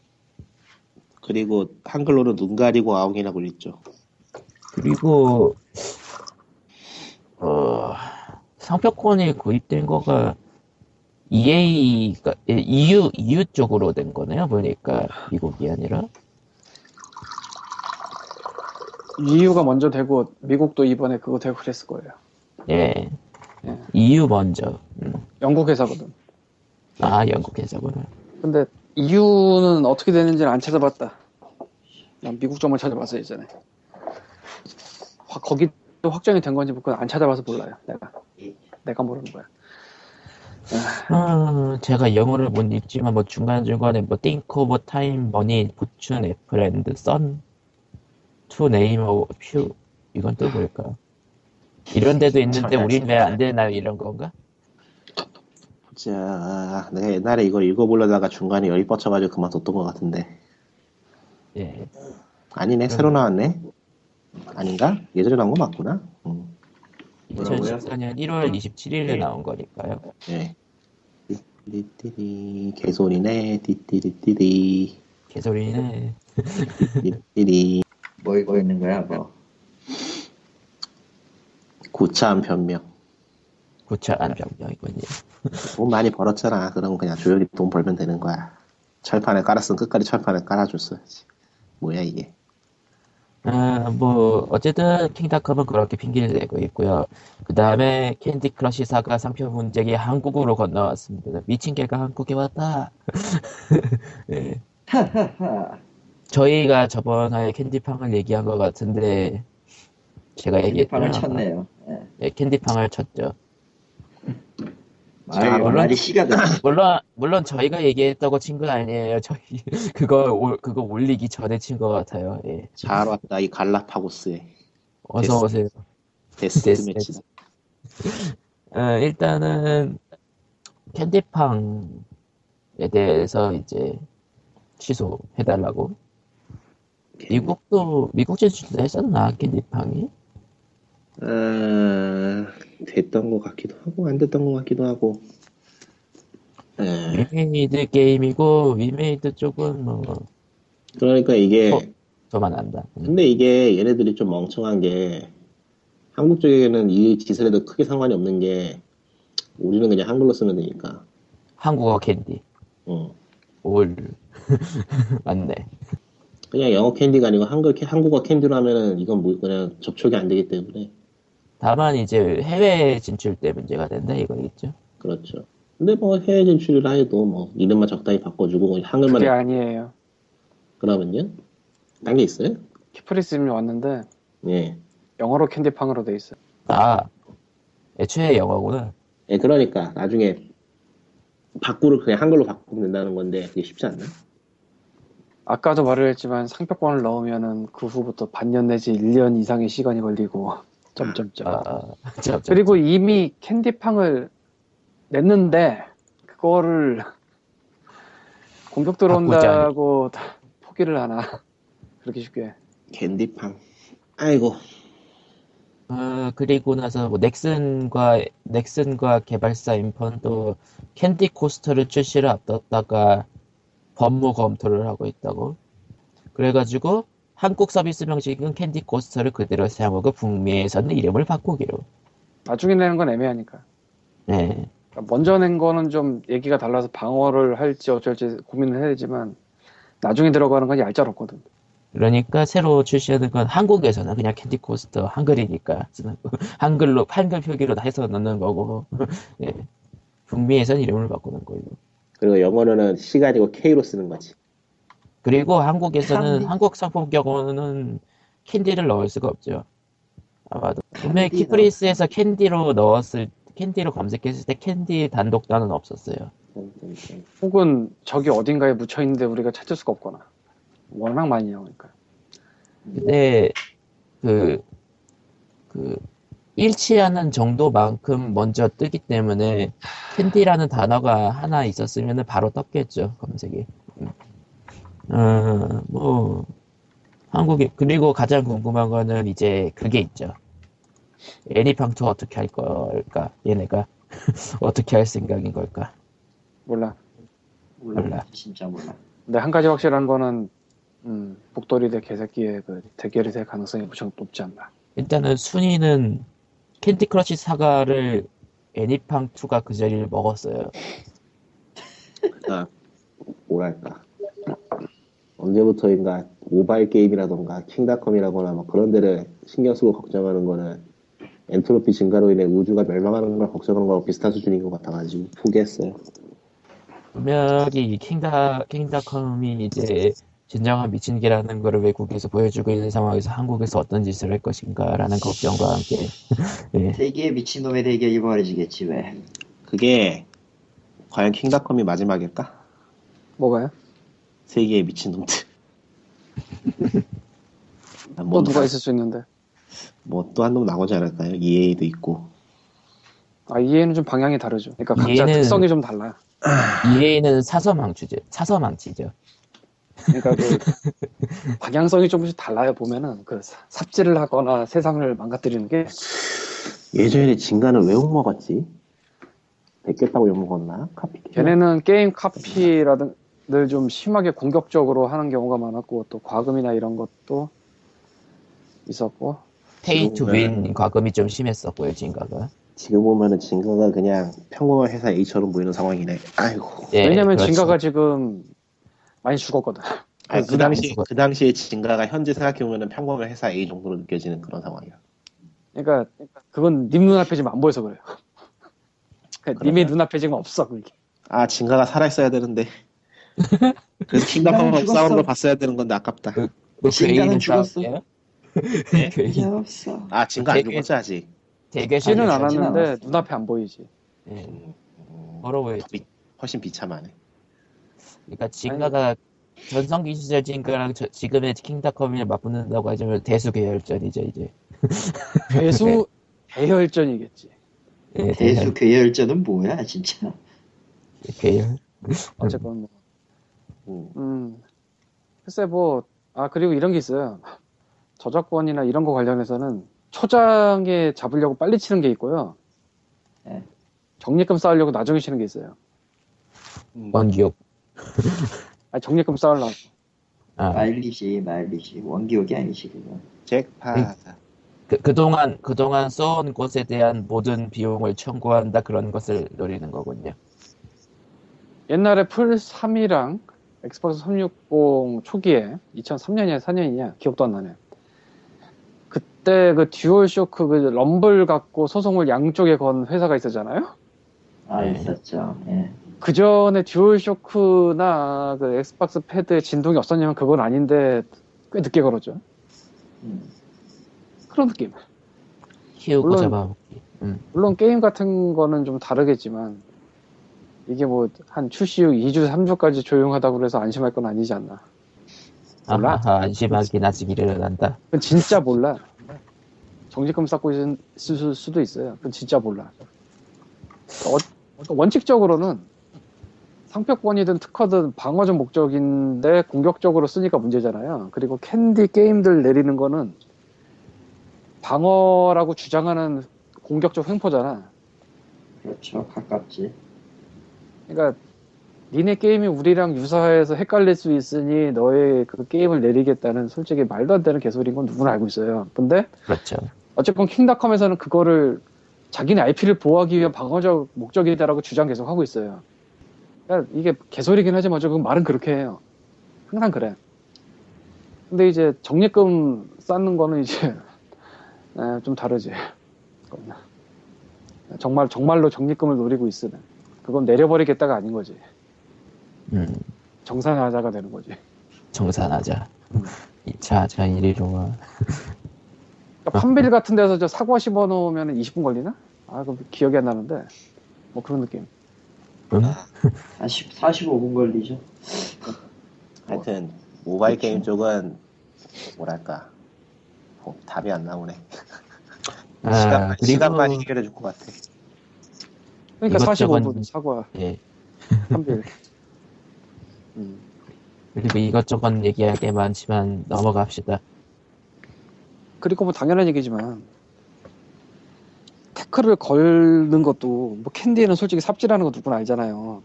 그리고 한글로는 눈 가리고 아웅이라고 읽죠. 그리고 어, 상표권이 구입된 거가 EA가 예, EU EU 쪽으로 된 거네요. 보니까 미국이 아니라 EU가 먼저 되고 미국도 이번에 그거 되고 그랬을 거예요. 예 예. EU 먼저 음. 영국 회사거든. 아 영국 회사구나. 근데 EU는 어떻게 되는지는 안 찾아봤다. 난 미국 점을 찾아봤어 예전에. 확- 거기도 확정이 된 건지 그건 안 찾아봐서 몰라요. 내가 내가 모르는 거야. 아, 제가 영어를 못 읽지만 뭐 중간 중간에 뭐 think over time, money, fortune, apple and name a few 이건 또 뭘까? 이런 데도 있는데 우린 왜 안 되나요? 이런 건가? 자, 내가 옛날에 이걸 읽어보려다가 중간에 열이 뻗쳐가지고 그만뒀던 것 같은데. 예. 아니네 새로 나왔네. 아닌가? 예전에 나온 거 맞구나. 음, 뭐라고요? 2014년 1월 27일에 나온 거니까요. 예. 띠띠리 개소리네 띠띠리띠리 개소리는 띠띠리 뭐 읽고 있는 거야, 뭐. 구차한 변명. 구차한 변명이군요. 돈 많이 벌었잖아. 그럼 그냥 조용히 돈 벌면 되는 거야. 철판을 깔았으면 끝까지 철판을 깔아줬어야지. 뭐야 이게? 아, 뭐, 어쨌든, 킹닷컴은 그렇게 핑계를 대고 있고요. 그 다음에, 캔디 크러쉬 사가 상표 문제가 한국으로 건너왔습니다. 미친 개가 한국에 왔다. *laughs* 예. 저희가 저번에 캔디팡을 얘기한 것 같은데, 제가 얘기했죠. 판을 쳤네요. 예. 예, 캔디팡을 쳤죠. 말이, 물론- 말이 됐 *coughs* 물론, 물론 저희가 얘기했다고 친 건 아니에요. 저희, *laughs* 그거, 올- 그거 올리기 전에 친 것 같아요. 예. 잘 왔다 이 갈라파고스에 어서 오세요. 데스 데스 매치다. *laughs* 어, 일단은 캔디팡에 대해서 이제 취소해달라고. 미국도 미국 진출도 했었나 캔디팡이? 아, 됐던 것 같기도 하고 안 됐던 것 같기도 하고. 예. 위메이드 게임이고 위메이드 쪽은 뭐 그러니까 이게 어. 저만 안다. 음. 근데 이게 얘네들이 좀 멍청한 게 한국 쪽에는 이 해도 크게 상관이 없는 게 우리는 그냥 한글로 쓰면 되니까. 한국어 캔디 어. 올 *laughs* 맞네. 그냥 영어 캔디가 아니고 한글 캐- 한국어 캔디로 하면은 이건 뭐 그냥 접촉이 안 되기 때문에 다만 이제 해외 진출 때 문제가 된다 이거겠죠. 그렇죠. 근데 뭐 해외 진출이라 해도 뭐 이름만 적당히 바꿔주고 한글만 그게 해- 아니에요. 그러면요? 딴 게 있어요? 키프리스님이 왔는데 예. 영어로 캔디팡으로 돼 있어요. 아 애초에 영어구나. 예, 그러니까 나중에 바꾸를 그냥 한글로 바꾸면 된다는 건데 그게 쉽지 않나? 아까도 말을 했지만 상표권을 넣으면은 그 후부터 반년 내지 1년 이상의 시간이 걸리고 *laughs* 점점점. 아, 저, 저, 그리고 이미 캔디팡을 냈는데 그거를 공격 들어온다고 다 포기를 하나 *laughs* 그렇게 쉽게 캔디팡. 아이고. 어, 그리고 나서 뭐 넥슨과 넥슨과 개발사 인펀도 캔디 코스터를 출시를 앞뒀다가 법무 검토를 하고 있다고. 그래가지고 한국 서비스 방식은 캔디 코스터를 그대로 사용하고 북미에서는 이름을 바꾸기로. 나중에 내는 건 애매하니까 네. 그러니까 먼저 낸 거는 좀 얘기가 달라서 방어를 할지 어쩔지 고민을 해야 되지만 나중에 들어가는 건 얄짤없거든 그러니까 새로 출시하는 건 한국에서는 그냥 캔디 코스터 한글이니까. *laughs* 한글로 한글 표기로 다 해서 넣는 거고. 네. *laughs* 북미에서는 이름을 바꾸는 걸로. 그리고 영어로는 C가 아니고 K로 쓰는 거지. 그리고 한국에서는 캔디. 한국 상품 경우는 캔디를 넣을 수가 없죠. 아마도 분명히 키프리스에서 캔디로 넣었을 캔디로 검색했을 때 캔디 단독 단은 없었어요. 혹은 저기 어딘가에 묻혀 있는데 우리가 찾을 수가 없거나 워낙 많이 나오니까 근데 그, 그 일치하는 정도만큼 먼저 뜨기 때문에 캔디라는 단어가 하나 있었으면 바로 떴겠죠 검색이. 음. 어, 뭐 한국에 그리고 가장 궁금한 거는 이제 그게 있죠. 애니팡2 어떻게 할 걸까? 얘네가 *laughs* 어떻게 할 생각인 걸까? 몰라 몰라. 몰라. 진짜 몰라. 근데 한 가지 확실한 거는 음, 복돌이 대 개새끼의 그 대결이 될 가능성이 무척 높지 않나 일단은 순위는 캔디 크러쉬 사가를 애니팡 2가 그 자리를 먹었어요. 그러니까 뭐랄까 언제부터인가 모바일 게임이라던가 킹닷컴이라거나 뭐 그런 데를 신경 쓰고 걱정하는 거는 엔트로피 증가로 인해 우주가 멸망하는 걸 걱정하는 거랑 비슷한 수준인 것 같아가지고 포기했어요. 분명히 킹다, 킹닷컴이 이제 진정한 미친 개라는 거를 외국에서 보여주고 있는 상황에서 한국에서 어떤 짓을 할 것인가라는 걱정과 함께 예. 세계의 미친놈의 대결이 벌어지겠지 왜. 그게 과연 킹닷컴이 마지막일까? 뭐가요? 세계의 미친놈들. *laughs* 또 누가 있을 수 있는데 뭐 또 한 놈 나오지 않을까요? EA도 있고. 아 이해는 좀 방향이 다르죠 그러니까 각자 EA 는 특성이 좀 달라요 EA는 사서망치죠. 사서망치죠. 그러니까 그 *laughs* 방향성이 조금씩 달라요 보면은 그 사- 삽질을 하거나 세상을 망가뜨리는 게 예전에 진가는 왜 욕먹었지? 베꼈다고 욕먹었나? 카피. 걔네는 게임 카피라든 좀 심하게 공격적으로 하는 경우가 많았고 또 과금이나 이런 것도 있었고 pay to 네. win 과금이 좀 심했었고요, 징가가. 지금 보면은 징가가 그냥 평범한 회사 A처럼 보이는 상황이네. 아이고. 예, 왜냐면 그렇죠. 징가가 지금 많이 죽었거든. 아니, 그 그냥 당시 그 당시에 징가가 현재 생각해보면은 평범한 회사 A 정도로 느껴지는 그런 상황이야. 그러니까 그건 님 눈앞에 지금 안 보여서 그래요. 그러니까 님의 눈앞에 지금 없어 그게. 아 징가가 살아 있어야 되는데. 그래서 킹덤하고 죽었어. 싸우는 걸 봤어야 되는 건데 아깝다. 그 진가는 괴인은 죽었어. 싸울게요? 이제 괴인. 없어. 아 진가 안 죽었지 아직. 죽진 않았는데 않았어. 눈앞에 안 보이지. 예, 음, 서로 왜 비- 훨씬 비참하네. 그러니까 진가가 전성기 시절 진가랑 저- 지금의 킹닷컴을 맞붙는다고 하자면 대수 계열전이죠 이제. 괴수 대혈전이겠지. 예, 대수 괴열전은 뭐야 진짜. 계열. *laughs* 어쨌건 뭐. 음. 음. 글쎄 뭐, 아, 그리고 이런 게 있어요. 저작권이나 이런 거 관련해서는 초장에 잡으려고 빨리 치는 게 있고요. 네. 적립금 쌓으려고 나중에 치는 게 있어요. 원기옥. 아니, 적립금 쌓으려고. 아, 마일리지 마일리지 원기옥이 아니지 그거. 잭파. 그, 그동안, 그동안 써온 곳에 대한 모든 비용을 청구한다 그런 것을 노리는 거군요. 옛날에 플스 3이랑 엑스박스 360 초기에 2003년이냐 4년이냐 기억도 안 나네. 그때 그 듀얼 쇼크 그 rumble 갖고 소송을 양쪽에 건 회사가 있었잖아요. 아 네. 있었죠. 예. 그 전에 듀얼 쇼크나 그 엑스박스 패드에 진동이 없었냐면 그건 아닌데 꽤 늦게 걸었죠. 음. 그런 느낌. 키우고 물론- 잡아먹기. 음. 물론 게임 같은 거는 좀 다르겠지만 이게 뭐 한 출시 후 2주, 3주까지 조용하다고 그래서 안심할 건 아니지 않나. 몰라. 아하, 안심하긴 아직 일어난다. 그건 진짜 몰라. 정직금 쌓고 있을 수- 수도 있어요. 그건 진짜 몰라. 어, 원칙적으로는 상표권이든 특허든 방어적 목적인데 공격적으로 쓰니까 문제잖아요. 그리고 캔디 게임들 내리는 거는 방어라고 주장하는 공격적 횡포잖아. 그렇죠. 가깝지. 그러니까 니네 게임이 우리랑 유사해서 헷갈릴 수 있으니 너의 그 게임을 내리겠다는 솔직히 말도 안 되는 개소리인 건 누구나 알고 있어요. 근데 그렇죠. 어쨌건 킹닷컴에서는 그거를 자기네 IP를 보호하기 위한 방어적 목적이다라고 주장 계속 하고 있어요. 그러니까 이게 개소리긴 하지만 저 말은 그렇게 해요. 항상 그래. 근데 이제 적립금 쌓는 거는 이제 에, *laughs* 좀 다르지. 정말 정말로 적립금을 노리고 있으면 그건 내려버리겠다가 아닌 거지. 음, 정상화자가 되는 거지. 정산하자. 음. 2차 하자, 1위로만. 그러니까 판빌 같은 데서 저 사과 씹어 놓으면 20분 걸리나? 아, 그 기억이 안 나는데. 뭐 그런 느낌. 음? 40, 45분 걸리죠. 하여튼 모바일 그렇죠. 게임 쪽은 뭐랄까 뭐, 답이 안 나오네. 아, 시간, 그리고, 시간만 해결해 줄 것 같아. 그러니까 이것저것- 45분 사과 예. 판빌. 음. 그리고 이것저것 얘기할 게 많지만 넘어갑시다. 그리고 뭐 당연한 얘기지만 태클을 걸는 것도 뭐 캔디에는 솔직히 삽질하는 거 누구나 알잖아요.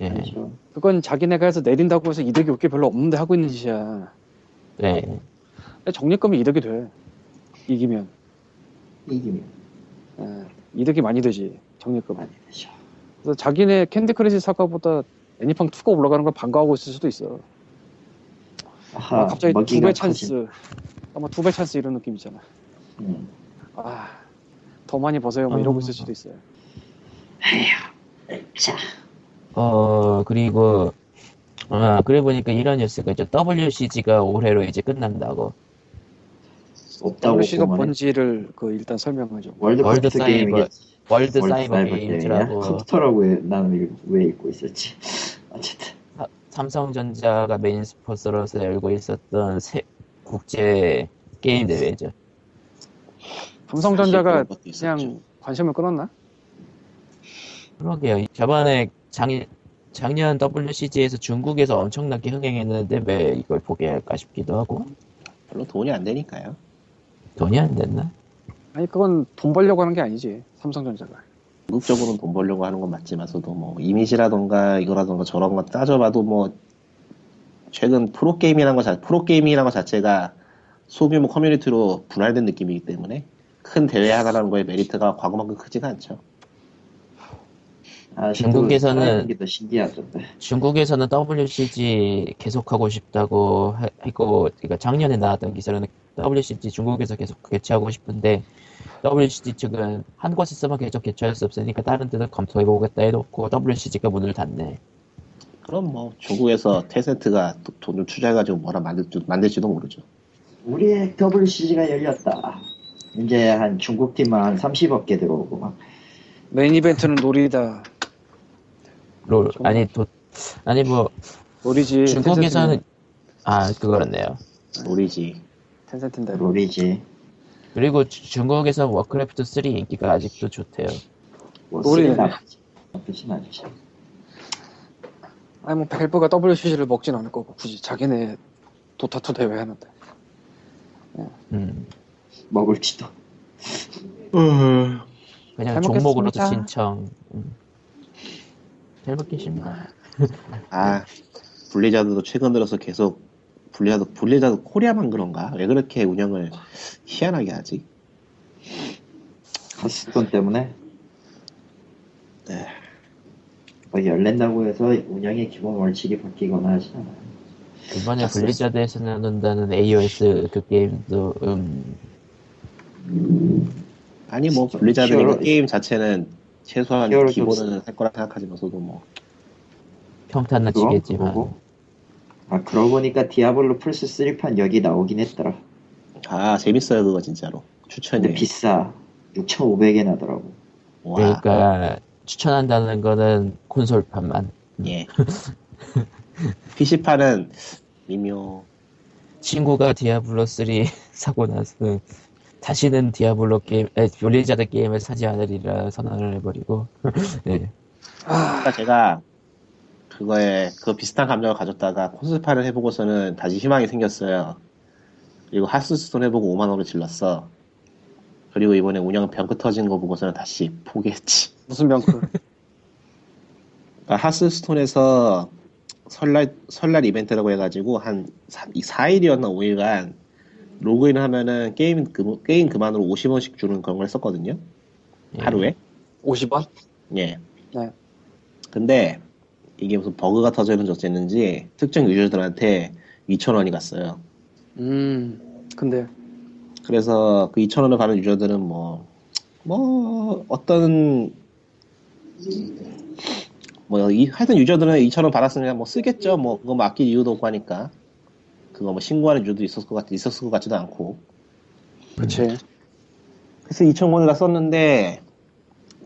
예. 그렇죠. 그건 자기네가 해서 내린다고 해서 이득이 올 게 별로 없는데 하고 있는 짓이야. 네. 근데 적립금이 이득이 돼. 이기면. 이기면 예, 이득이 많이 되지. 적립금. 많이 되죠. 그래서 자기네 캔디 크래시 사가보다 애니팡 2가 올라가는 걸 반가워하고 있을 수도 있어. 아하, 아, 갑자기 두 배. 찬스. 아마 두 배 찬스 이런 느낌이잖아. 음. 아, 더 많이 버세요. 뭐 이러고 있을 수도 있어요. 자, 어, 그리고, 아, 그래 보니까 이런 뉴스가 있죠. WCG가 올해로 이제 끝난다고. 없다고 WC가 뭔지를 그 일단 설명하죠. 월드 월드 사이버 게임이겠지. 월드 월드 사이버 게임이야? 컴퓨터라고 왜, 나는 왜, 왜 읽고 있었지? 어쨌든 사- 삼성전자가 메인 스폰서로서 열고 있었던 세, 국제 게임 대회죠. 삼성전자가. 그냥 관심을 끊었나? 그러게요. 저번에 장일 작년 WCG에서 중국에서 엄청나게 흥행했는데 왜 이걸 포기할까 싶기도 하고 별로 돈이 안 되니까요. 돈이 안 됐나? 아니 그건 돈 벌려고 하는 게 아니지 삼성전자가. 궁극적으로는 돈 벌려고 하는 건 맞지만서도 뭐 이미지라던가 이거라던가 저런 거 따져봐도 뭐 최근 프로게임이라는 거 자, 프로게임이라는 거 자체가 소규모 커뮤니티로 분할된 느낌이기 때문에 큰 대회 하나라는 거에 메리트가 과거만큼 크지가 않죠. 아, 중국에서는- 게더 신기하던데. 중국에서는 WCG 계속하고 싶다고 하- 했고 그러니까 작년에 나왔던 기사로는 WCG 중국에서 계속 개최하고 싶은데 WCG 측은 한 곳에서만 계속 개최할 수 없으니까 다른 데도 검토해보겠다 해놓고 WCG가 문을 닫네 그럼 뭐 중국에서 테센트가 또 돈을 투자해가지고 뭐라 만들지, 만들지도 모르죠. 우리의 WCG가 열렸다. 이제 한 중국 팀은 한 30억 개 들어오고 막. 메인 이벤트는 롤이다. 롤. 아니 도 아니 뭐 롤이지. 중국에서는 아 그거였네요 롤이지. 텐센트인데. 롤이지. 그리고 주- 중국에서 워크래프트 3 인기가 아직도 좋대요 뭐 나쁘지. 나쁘진 않지. 아니 뭐 밸브가 WCG를 먹진 않을 거고 굳이 자기네 도타2 대회 하는데. 음 먹을지도. 그냥 잘 종목으로도 먹겠습니다. 신청 음. 잘 먹겠습니다 아 블리자드도 최근 들어서 계속 블리자드 블리자드 코리아만 그런가? 왜 그렇게 운영을 희한하게 하지? 가스돈 때문에 네. 뭐 열린다고 해서 운영의 기본 원칙이 바뀌거나 하진 않아요. 이번에. 블리자드에서 나눈다는 AOS 그 게임도 음 아니 뭐 블리자드니까 히어로- 게임 자체는 최소한 기본은 할 거라 생각하지만서도 뭐 평타는 치겠지만. 아 그러고 보니까 디아블로 플스 3판 여기 나오긴 했더라. 아 재밌어요 그거 진짜로 근데 추천해 비싸. 6,500엔 하더라고. 와 그러니까 추천한다는 거는 콘솔판만 예 *laughs* PC판은 미묘 친구가 디아블로 3 *laughs* 사고 나서 다시는 디아블로 게임, 에, 블리자드 게임을 사지 않으리라 선언을 해버리고. *laughs* 네. 아, 그러니까 제가 그거에 그 비슷한 감정을 가졌다가 콘솔판을 해보고서는 다시 희망이 생겼어요. 그리고 하스스톤 해보고 5만 원을 질렀어. 그리고 이번에 운영 병크 터진 거 보고서는 다시 포기했지. *laughs* 무슨 병크? 그러니까 하스스톤에서 설날 설날 이벤트라고 해가지고 한 4일이었나 5일간 로그인을 하면은 게임 그 게임 그 머니로 50원씩 주는 그런 걸 했었거든요 예. 하루에 50원? 예 네. 근데 이게 무슨 버그가 터졌는지 어쨌는지 특정 유저들한테 2,000원이 갔어요 음. 근데 그래서 그 2,000원을 받은 유저들은 뭐, 뭐, 어떤, 뭐, 이, 하여튼 유저들은 2,000원 받았으면 뭐 쓰겠죠. 뭐, 그거 뭐 아낄 이유도 없고 하니까. 그거 뭐 신고하는 유저도 있었을 것, 같, 있었을 것 같지도 않고. 그치. 그래서 2,000골드 다 썼는데,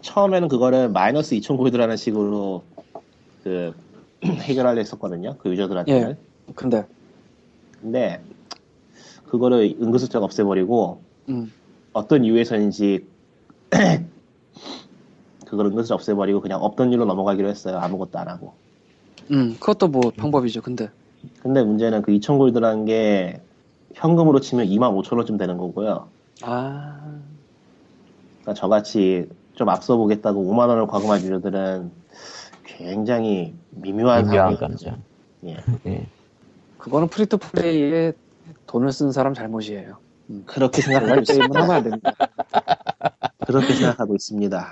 처음에는 그거를 마이너스 2,000골드라는 식으로, 그, *clears throat* 해결하려 했었거든요. 그 유저들한테는. 예. 근데 근데, 그거를 은근슬쩍 없애버리고, 음. 어떤 이유에서인지 *clears throat* 그걸 은근슬 없애버리고 그냥 없던 일로 넘어가기로 했어요. 아무것도 안 하고. 음. 그것도 뭐 방법이죠. 근데 근데 문제는 그 2,000골드라는 게 현금으로 치면 25,000원쯤 되는 거고요. 아. 그러니까 저같이 좀 앞서 보겠다고 5만 원을 과금한 유저들은 굉장히 미묘한 미묘한 상황이- 감정 예. *laughs* 예. 그거는 free to play에 돈을 쓴 사람 잘못이에요. 그렇게 라이브 생각하고 있습니다. 하면 안 됩니다. *laughs* 그렇게 생각하고 있습니다.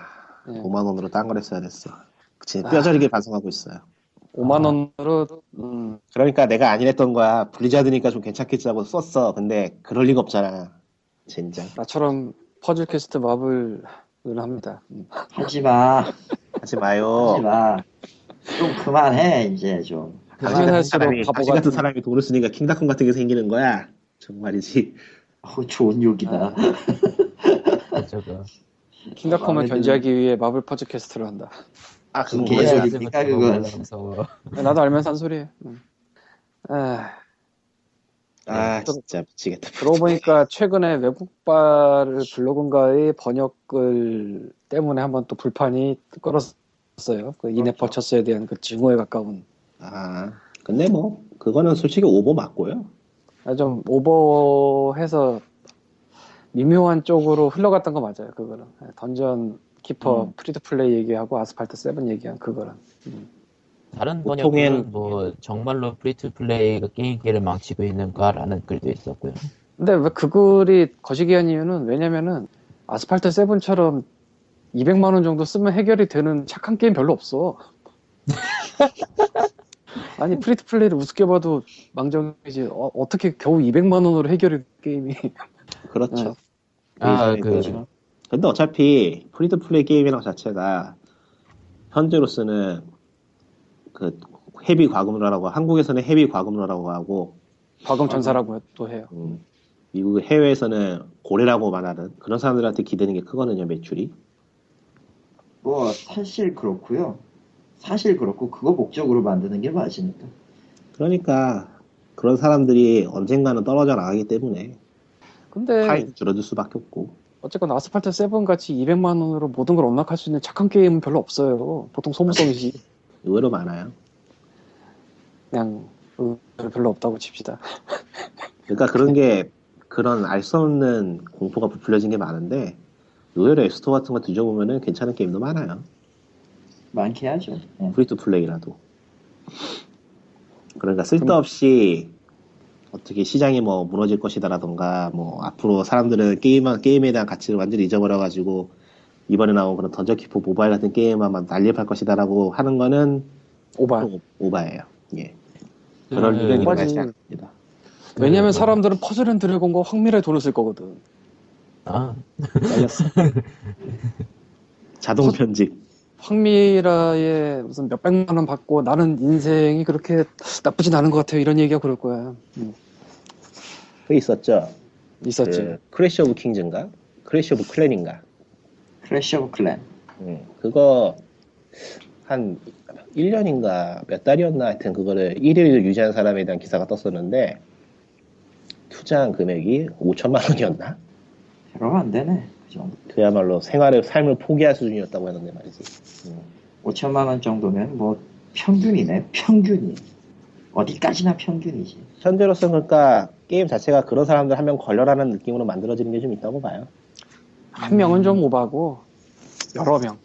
예. 5만 원으로 딴 걸 했어야 됐어. 그치, 아. 뼈저리게 반성하고 있어요. 5만 원으로 음, 그러니까 내가 안이했던 거야. 블리자드니까 좀 괜찮겠지 하고 썼어. 근데 그럴 리가 없잖아. 젠장. 나처럼 퍼즐 퀘스트 마블을 합니다. 음. 하지 마. 하지 마요. 하지 마. 좀 그만해 이제 좀. 당신 하면 같은 할수록 사람이, 바보 같은 사람이 돈을 쓰니까 킹닷컴 같은 게 생기는 거야. 정말이지. 어우 좋은 욕이다. *laughs* 저거 킹닷컴을 견제하기 위해 마블 퍼즐 퀘스트를 한다. 아, 그건 뭐야. 개소리. 소리입니까, 그건? 무서워 나도 알면서 한 소리예요. 음. 아, 아, 진짜 미치겠다. 그러고 보니까 최근에 외국발 블로그인가의 번역글 때문에 한번 또 불판이 끌었, 있었어요. 그 인앱 그렇죠. purchase에 대한 그 증오에 가까운 아, 근데 뭐, 그거는 솔직히 오버 맞고요. 아, 좀 오버해서 미묘한 쪽으로 흘러갔던 거 맞아요. 그거는 예, 던전 키퍼 음. free to play 얘기하고 아스팔트 7 얘기한 그거는 다른 보통엔- 번역은 뭐 정말로 free to play가 게임기를 망치고 있는가라는 글도 있었고요. 근데 왜 그 글이 거시기한 이유는 왜냐면은 아스팔트 7처럼 200만 원 정도 쓰면 해결이 되는 착한 게임 별로 없어. *laughs* 아니 free to play를 우습게 봐도 망정이지 어, 어떻게 겨우 200만 원으로 해결이 돼, 게임이 그렇죠. 아, 네, 그, 그렇죠. 근데 어차피 free to play 게임이랑 자체가 현재로서는 그 헤비 과금러라고 한국에서는 헤비 과금러라고 하고 과금 전사라고 또 해요. 음, 미국 해외에서는 고래라고 말하는 그런 사람들한테 기대는 게 크거든요 매출이. 뭐 사실 그렇고요. 사실 그렇고 그거 목적으로 만드는 게 맞으니까. 그러니까 그런 사람들이 언젠가는 떨어져 나가기 때문에 근데 파이 줄어들 수밖에 없고. 어쨌건 아스팔트 7 같이 200만 원으로 모든 걸 unlock할 수 있는 착한 게임은 별로 없어요. 보통 소모성이지. *laughs* 의외로 많아요. 그냥 음, 별로 없다고 칩시다. *laughs* 그러니까 그런 게 그런 알 수 없는 공포가 부풀려진 게 많은데 의외로 앱스토어 같은 거 뒤져보면은 괜찮은 게임도 많아요. 많게 하죠. 예. free to play라도. 그러니까 쓸데없이 어떻게 시장이 뭐 무너질 것이다라던가 뭐 앞으로 사람들은 게임 게임에 대한 가치를 완전히 잊어버려 가지고 이번에 나온 그런 던전키퍼 모바일 같은 게임만 막 난립할 것이다라고 하는 거는 오바. 좀 오바예요. 예. 그럴 그- 일은. 일어나지 않습니다. 왜냐면 그- 사람들은 퍼즐 앤 드래곤과 확밀아에 돈을 쓸 거거든. 아, 잘렸어. *laughs* 자동 편집. 확밀아에 무슨 몇백만 원 받고 나는 인생이 그렇게 나쁘진 않은 것 같아요. 이런 얘기가 그럴 거야. 음, 그 있었죠. 있었지. 그 크래시 오브 킹즈인가? 크래시 오브 클랜인가? 크래시 오브 클랜. 음, 그거 한 1년인가 몇 달이었나 하여튼 그거를 1위를 유지한 사람에 대한 기사가 떴었는데 투자한 금액이 5천만 원이었나? 별로 안 되네. 그 정도. 그야말로 생활을 삶을 포기할 수준이었다고 했는데 말이지. 음. 5천만 원 정도면 뭐 평균이네. 평균이. 어디까지나 평균이지. 현재로서는 그러니까 게임 자체가 그런 사람들 한 명 걸려라는 느낌으로 만들어지는 게 좀 있다고 봐요. 한 명은 좀 오바고 여러 명.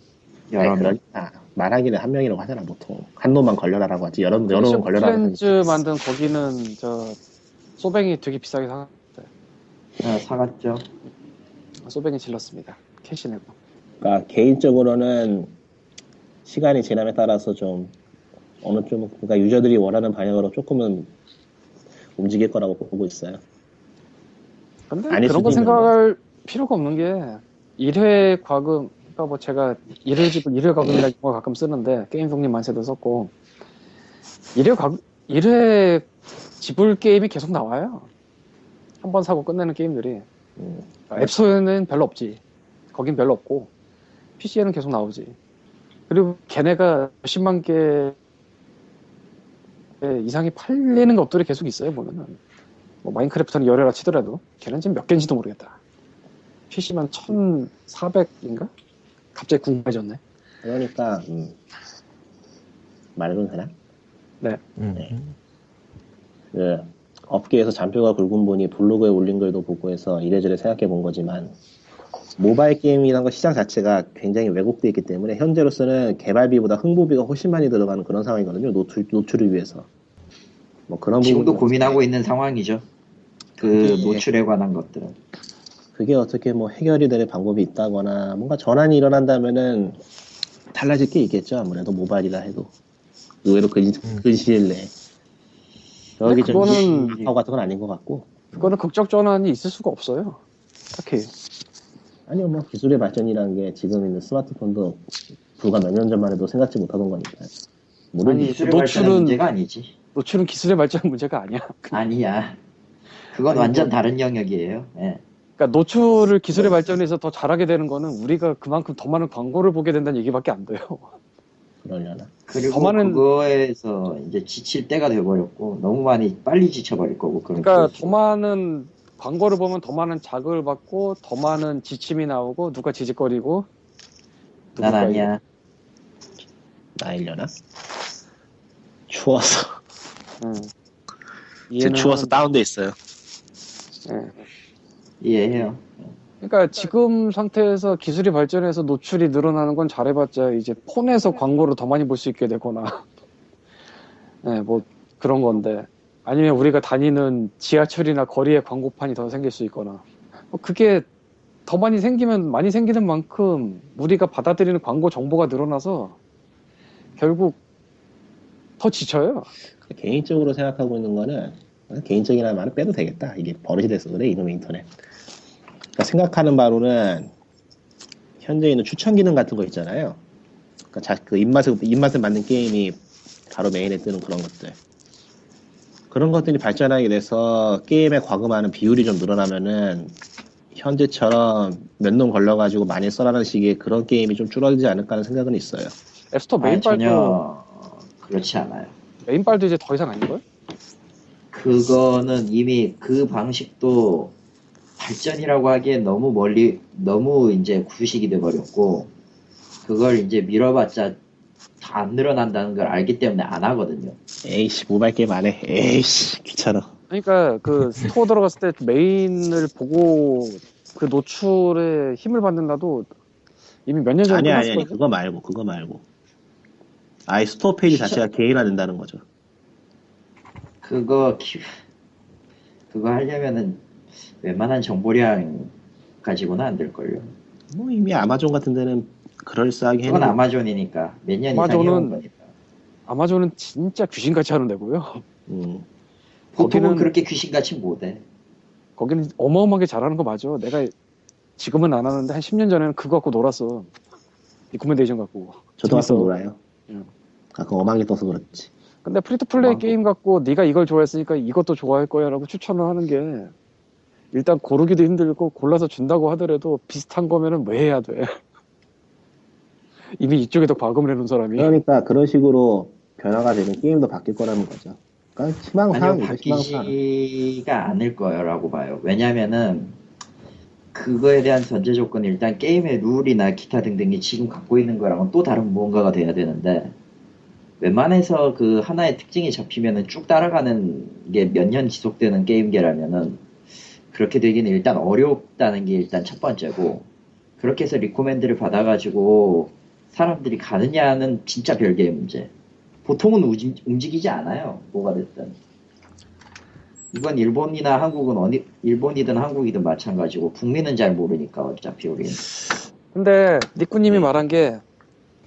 여러 아니, 명. 그러니까 말하기는 한 명이라고 하잖아 보통 한 놈만 걸려라라고 하지 여러 여러 놈 걸려라는 클랜즈 만든 거기는 저 소뱅이 되게 비싸게 사 어, 사갔죠. 소뱅이 질렀습니다. 캐시 내고. 그러니까 개인적으로는 시간이 지남에 따라서 좀 어느 좀 그러니까 유저들이 원하는 방향으로 조금은 움직일 거라고 보고 있어요. 근데 그런 거. 생각할 필요가 없는 게 1회 과금 그러니까 뭐 제가 1회 지불 1회 과금이라는 걸 가끔 쓰는데 게임 독립 만세도 썼고 1회 과금 1회 지불 게임이 계속 나와요. 한 번 사고 끝내는 게임들이 음, 앱스토어에는 별로 없지. 거긴 별로 없고 PC에는 계속 나오지. 그리고 걔네가 몇십만 개 이상이 팔리는 것들이 계속 있어요 보면은 뭐 마인크래프트는 열애라 치더라도 걔는 지금 몇 개인지도 모르겠다. PC만 1,400인가? 갑자기 궁금해졌네. 그러니까 음, 말해도 되나? 음. 네. 그 업계에서 잔뼈가 굵은 분이 블로그에 올린 글도 보고 해서 이래저래 생각해 본 거지만 모바일 게임이라는 거 시장 자체가 굉장히 왜곡되어 있기 때문에 현재로서는 개발비보다 홍보비가 훨씬 많이 들어가는 그런 상황이거든요. 노출, 노출을 위해서. 뭐 그런 지금도 고민하고 있는 상황이죠. 그 노출에 관한 것들은. 그게 어떻게 뭐 해결이 되는 방법이 있다거나 뭔가 전환이 일어난다면은 달라질 게 있겠죠. 아무래도 모바일이라 해도 의외로 근, 음. 근시일 내 좀 그거는- 아까 같은 건 아닌 것 같고 그거는 극적 전환이 있을 수가 없어요. 딱히. 아니요, 뭐 기술의 발전이라는 게 지금 있는 스마트폰도 불과 몇 년 전만 해도 생각지 못하던 거니까. 모르니 아니, 기술의 노출은- 문제가 아니지. 노출은 기술의 발전 문제가 아니야. *laughs* 아니야. 그건 아니, 완전 뭐- 다른 영역이에요. 예. 그러니까 노출을 기술의 발전에서 더 잘하게 되는 거는 우리가 그만큼 더 많은 광고를 보게 된다는 얘기밖에 안 돼요. 그러려나. 그리고 더 많은- 그거에서 이제 지칠 때가 돼버렸고 너무 많이 빨리 지쳐버릴 거고 그런 그러니까. 더 많은 광고를 보면 더 많은 자극을 받고 더 많은 지침이 나오고 누가 지직거리고 난 아니야. 나이려나? 추워서 응. 이해는 추워서 다운돼 있어요. 예. 이해해요. 그러니까 지금 상태에서 기술이 발전해서 노출이 늘어나는 건 잘해봤자 이제 폰에서 광고를 더 많이 볼 수 있게 되거나, *laughs* 네, 뭐 그런 건데 아니면 우리가 다니는 지하철이나 거리에 광고판이 더 생길 수 있거나, 뭐 그게 더 많이 생기면 많이 생기는 만큼 우리가 받아들이는 광고 정보가 늘어나서 결국 더 지쳐요. 개인적으로 생각하고 있는 거는 개인적이라는 말은 빼도 되겠다. 이게 버릇이 돼서 그래 이놈의 인터넷. 그러니까 생각하는 바로는 현재 있는 추천 기능 같은 거 있잖아요. 그러니까 자, 그 입맛에 입맛에 맞는 게임이 바로 메인에 뜨는 그런 것들. 그런 것들이 발전하게 돼서 게임에 과금하는 비율이 좀 늘어나면은 현재처럼 몇 놈 걸려가지고 많이 써라는 식의 그런 게임이 좀 줄어들지 않을까 하는 생각은 있어요. 앱스토어 메인발도 전혀 그렇지 않아요. 메인발도 이제 더 이상 아닌걸? 그거는 이미 그 방식도 발전이라고 하기엔 너무 멀리 너무 이제 구식이 돼 버렸고 그걸 이제 밀어봤자 다 안 늘어난다는 걸 알기 때문에 안 하거든요. 에이씨 모바일 게임 안 해. 에이씨 귀찮아. 그러니까 그 store 들어갔을 때 메인을 보고 그 노출에 힘을 받는다도 이미 몇 년 전에 아니 아니 아니. 그거 말고 그거 말고 아예 store 페이지 진짜? 자체가 개인화 된다는 거죠. 그거 키... 그거 하려면은 웬만한 정보량 가지고는 안 될걸요. 뭐 이미 아마존 같은 데는 그럴싸하게 그건 해놓은 아마존이니까 몇 년 이상 아마존은- 해온 거니까. 아마존은 진짜 귀신같이 하는 데고요. 음, 보통은 거기는- 그렇게 귀신같이 못해. 거기는 어마어마하게 잘하는 거 맞아. 내가 지금은 안 하는데 한 10년 전에는 그거 갖고 놀았어. recommendation 갖고. 저도 가끔. 놀아요. 응. 가끔 엄하게 떠서 그렇지. 근데 free to play. 게임 갖고 네가 이걸 좋아했으니까 이것도 좋아할 거야라고 추천을 하는 게 일단 고르기도 힘들고 골라서 준다고 하더라도 비슷한 거면은 왜 해야 돼? *laughs* 이미 이쪽에도 과금을 해놓은 사람이 그러니까 그런 식으로 변화가 되면 게임도 바뀔 거라는 거죠. 그러니까 희망사항, 아니요 바뀌지가 않을 거라고 봐요. 왜냐면은 그거에 대한 전제 조건이 일단 게임의 룰이나 기타 등등이 지금 갖고 있는 거랑은 또 다른 무언가가 돼야 되는데 웬만해서 그 하나의 특징이 잡히면은 쭉 따라가는 게 몇 년 지속되는 게임계라면은 그렇게 되기는 일단 어렵다는 게 일단 첫 번째고 그렇게 해서 recommend를 받아가지고 사람들이 가느냐는 진짜 별개의 문제. 보통은 우지- 움직이지 않아요. 뭐가 됐든. 이건 일본이나 한국은 어디 일본이든 한국이든 마찬가지고 북미는 잘 모르니까 어차피 우리는 근데 니꾸님이 말한 게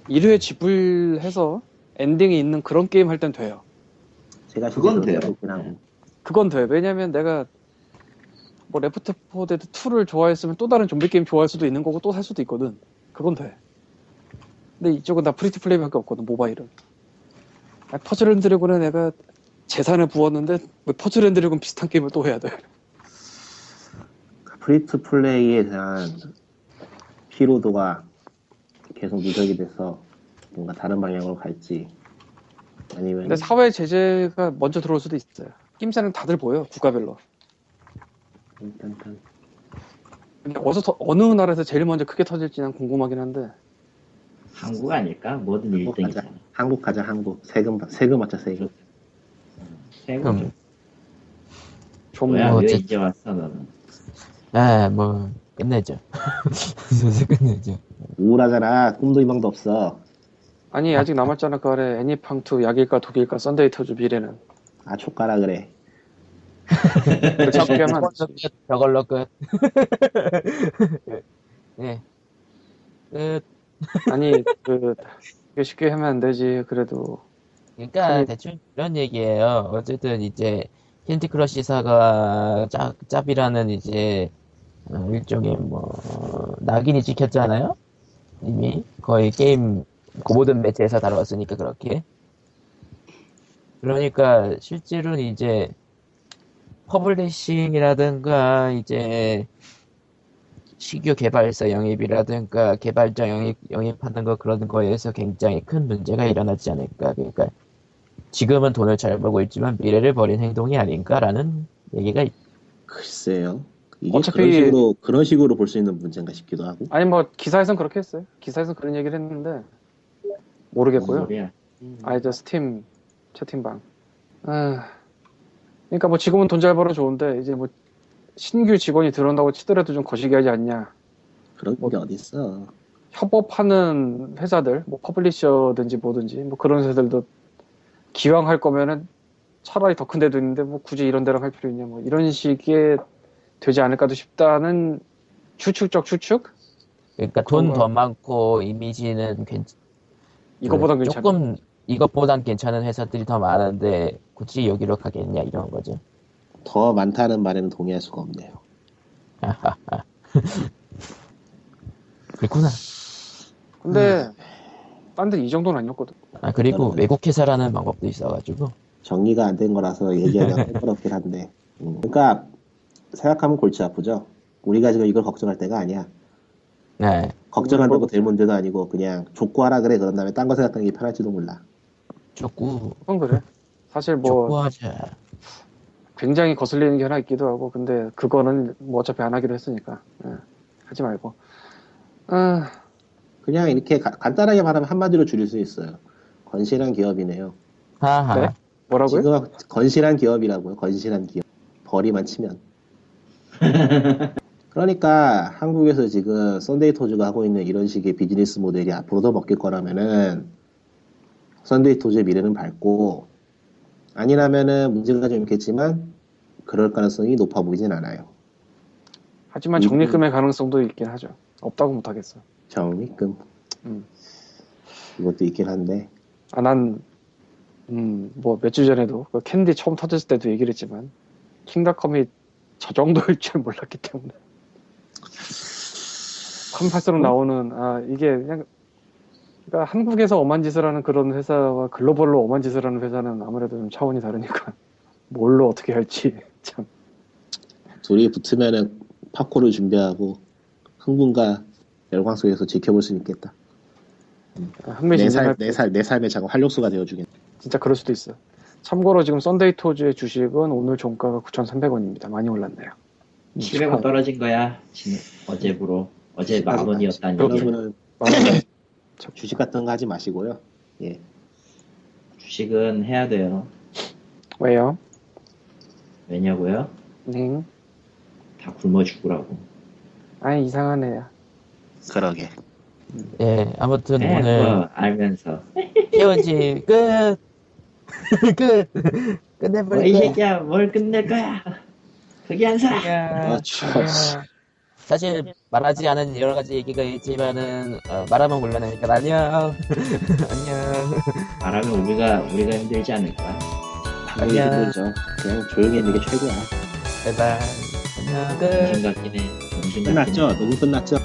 1회 지불해서 엔딩이 있는 그런 게임 할 땐 돼요. 제가 그건 돼요. 그건 돼. 왜냐면 내가 뭐 Left 4 Dead 2를 좋아했으면 또 다른 좀비 게임 좋아할 수도 있는 거고 또 살 수도 있거든. 그건 돼. 근데 이쪽은 다 free to play밖에 없거든. 모바일은. 아, 퍼즐 앤 드래곤에 내가 재산을 부었는데 왜 퍼즐 앤 드래곤 비슷한 게임을 또 해야 돼. *laughs* free to play에 대한 피로도가 계속 누적이 돼서 뭔가 다른 방향으로 갈지 아니면 근데 사회 제재가 먼저 들어올 수도 있어요. 낌새는 다들 보여. 국가별로. 일단 일단 근데 어디서 더- 어느 나라에서 제일 먼저 크게 터질지 난 궁금하긴 한데 한국 아닐까? 뭐든 한국 가자 1등이잖아. 한국 가자 한국 세금 받- 세금 맞자 세금 세금 음. 좀 뭐야 뭐 왜 어째- 이제 왔어 너는? 아, 뭐 끝내죠. *laughs* 슬슬 끝내죠. 우울하잖아 꿈도 희망도 없어 아니 아직 남았잖아 그 아래 애니팡2 약일까 독일까 썬데이 터즈 미래는 아 촉가라 그래 *laughs* 안 저걸로. 끝. 저걸로 끝. 아니 그 쉽게 하면 안 되지 그래도 그러니까 아니- 대충 이런 얘기예요. 어쨌든 이제 힐트 크러시사가 짭, 짭이라는 이제 어, 일종의 뭐 낙인이 찍혔잖아요. 이미 거의 게임 그 모든 매체에서 다뤄왔으니까 그렇게. 그러니까 실제로는 이제 publishing이라든가 이제 신규 개발사 영입이라든가 개발자 영입, 영입하는 거 그런 거에서 굉장히 큰 문제가 일어나지 않을까. 그러니까 지금은 돈을 잘 벌고 있지만 미래를 버린 행동이 아닌가라는 얘기가 있- 글쎄요 이게 어차피- 그런 식으로 그런 식으로 볼 수 있는 문제인가 싶기도 하고 아니 뭐 기사에선 그렇게 했어요 기사에선 그런 얘기를 했는데 모르겠고요. 뭔 소리야? 아니 저 스팀 채팅방. 아, 그러니까 뭐 지금은 돈 잘 벌어 좋은데 이제 뭐 신규 직원이 들어온다고 치더라도 좀 거시기 하지 않냐. 그런 게 어딨어. 협업하는 회사들, 뭐 publisher든지 뭐든지 뭐 그런 회사들도 기왕 할 거면은 차라리 더 큰 데도 있는데 뭐 굳이 이런 데랑 할 필요 있냐 뭐 이런 식의 되지 않을까도 싶다는 추측적 추측? 그러니까 돈 더 많고 이미지는 괜 이거보단 그 괜찮아. 조금 이것보단 괜찮은 회사들이 더 많은데 굳이 여기로 가겠냐 이런 거죠. 더 많다는 말에는 동의할 수가 없네요. *laughs* 그렇구나. 근데 딴 데는 이 정도는 아니었거든. 아 그리고 외국 회사라는 방법도 있어가지고 정리가 안 된 거라서 얘기하기가 *laughs* 껄끄럽긴 한데. 음, 그러니까 생각하면 골치 아프죠. 우리가 지금 이걸 걱정할 때가 아니야. 네 걱정한다고 될 문제도 아니고 그냥 족구하라 그래 그런 다음에 딴 거 생각하는 게 편할지도 몰라. 족구 그건 그래. 사실 뭐 족구하자. 굉장히 거슬리는 게 하나 있기도 하고 근데 그거는 뭐 어차피 안 하기로 했으니까 예, 하지 말고. 아, 그냥 이렇게 가- 간단하게 말하면 한마디로 줄일 수 있어요. 건실한 기업이네요. 하하. 네? 뭐라고요? 지금 건실한 기업이라고요. 건실한 기업. 벌이만 치면. *laughs* 그러니까 한국에서 지금 썬데이 토즈가 하고 있는 이런 식의 비즈니스 모델이 앞으로도 먹힐 거라면은 썬데이 토즈의 미래는 밝고 아니라면은 문제가 좀 있겠지만 그럴 가능성이 높아 보이진 않아요. 하지만 적립금의 가능성도 있긴 하죠. 없다고 못 하겠어. 적립금 음. 이것도 있긴 한데 아, 난, 음, 뭐, 몇 주 전에도, 그 캔디 처음 터졌을 때도 얘기를 했지만, 킹닷컴이 저 정도일 줄 몰랐기 때문에. 컴팔스로 나오는, 아, 이게 그냥, 그러니까 한국에서 엄한 짓을 하는 그런 회사와 글로벌로 엄한 짓을 하는 회사는 아무래도 좀 차원이 다르니까, *laughs* 뭘로 어떻게 할지, *laughs* 참. 둘이 붙으면은 팝콘을 준비하고 흥분과 열광 속에서 지켜볼 수 있겠다. 내, 흥미진진할 살, 내, 살, 내 삶의 작은 활력소가 되어주겠다. 진짜 그럴 수도 있어. 참고로 지금 썬데이 토즈의 주식은 오늘 종가가 9,300원입니다. 많이 올랐네요. 음, 700원 떨어진 거야. 지- 어제부로. 어제 만 원이었다는 얘기야. 그러면은 많이 주식 같은 거 하지 마시고요. 예. 주식은 해야 돼요. 왜요? 왜냐고요? 네. 다 굶어 죽으라고. 아이 이상한 애야. 그러게. 예 아무튼 네, 오늘 알면서. POG 끝. *laughs* 끝. 뭐이 끝내버릴게. 새끼야, 뭘 끝낼 거야? 거기 안 사! 아, 참. 사실 말하지 않은 여러 가지 얘기가 있지만은 어, 말하면 곤란하니까 안녕. *laughs* 안녕. 말하면 우리가, 우리가 힘들지 않을까? 당연히 아니야. 힘들죠. 그냥 조용히 있는 게 최고야. 바이바이. 안녕. 끝. 같긴 해. 끝났죠? 녹음 끝났죠?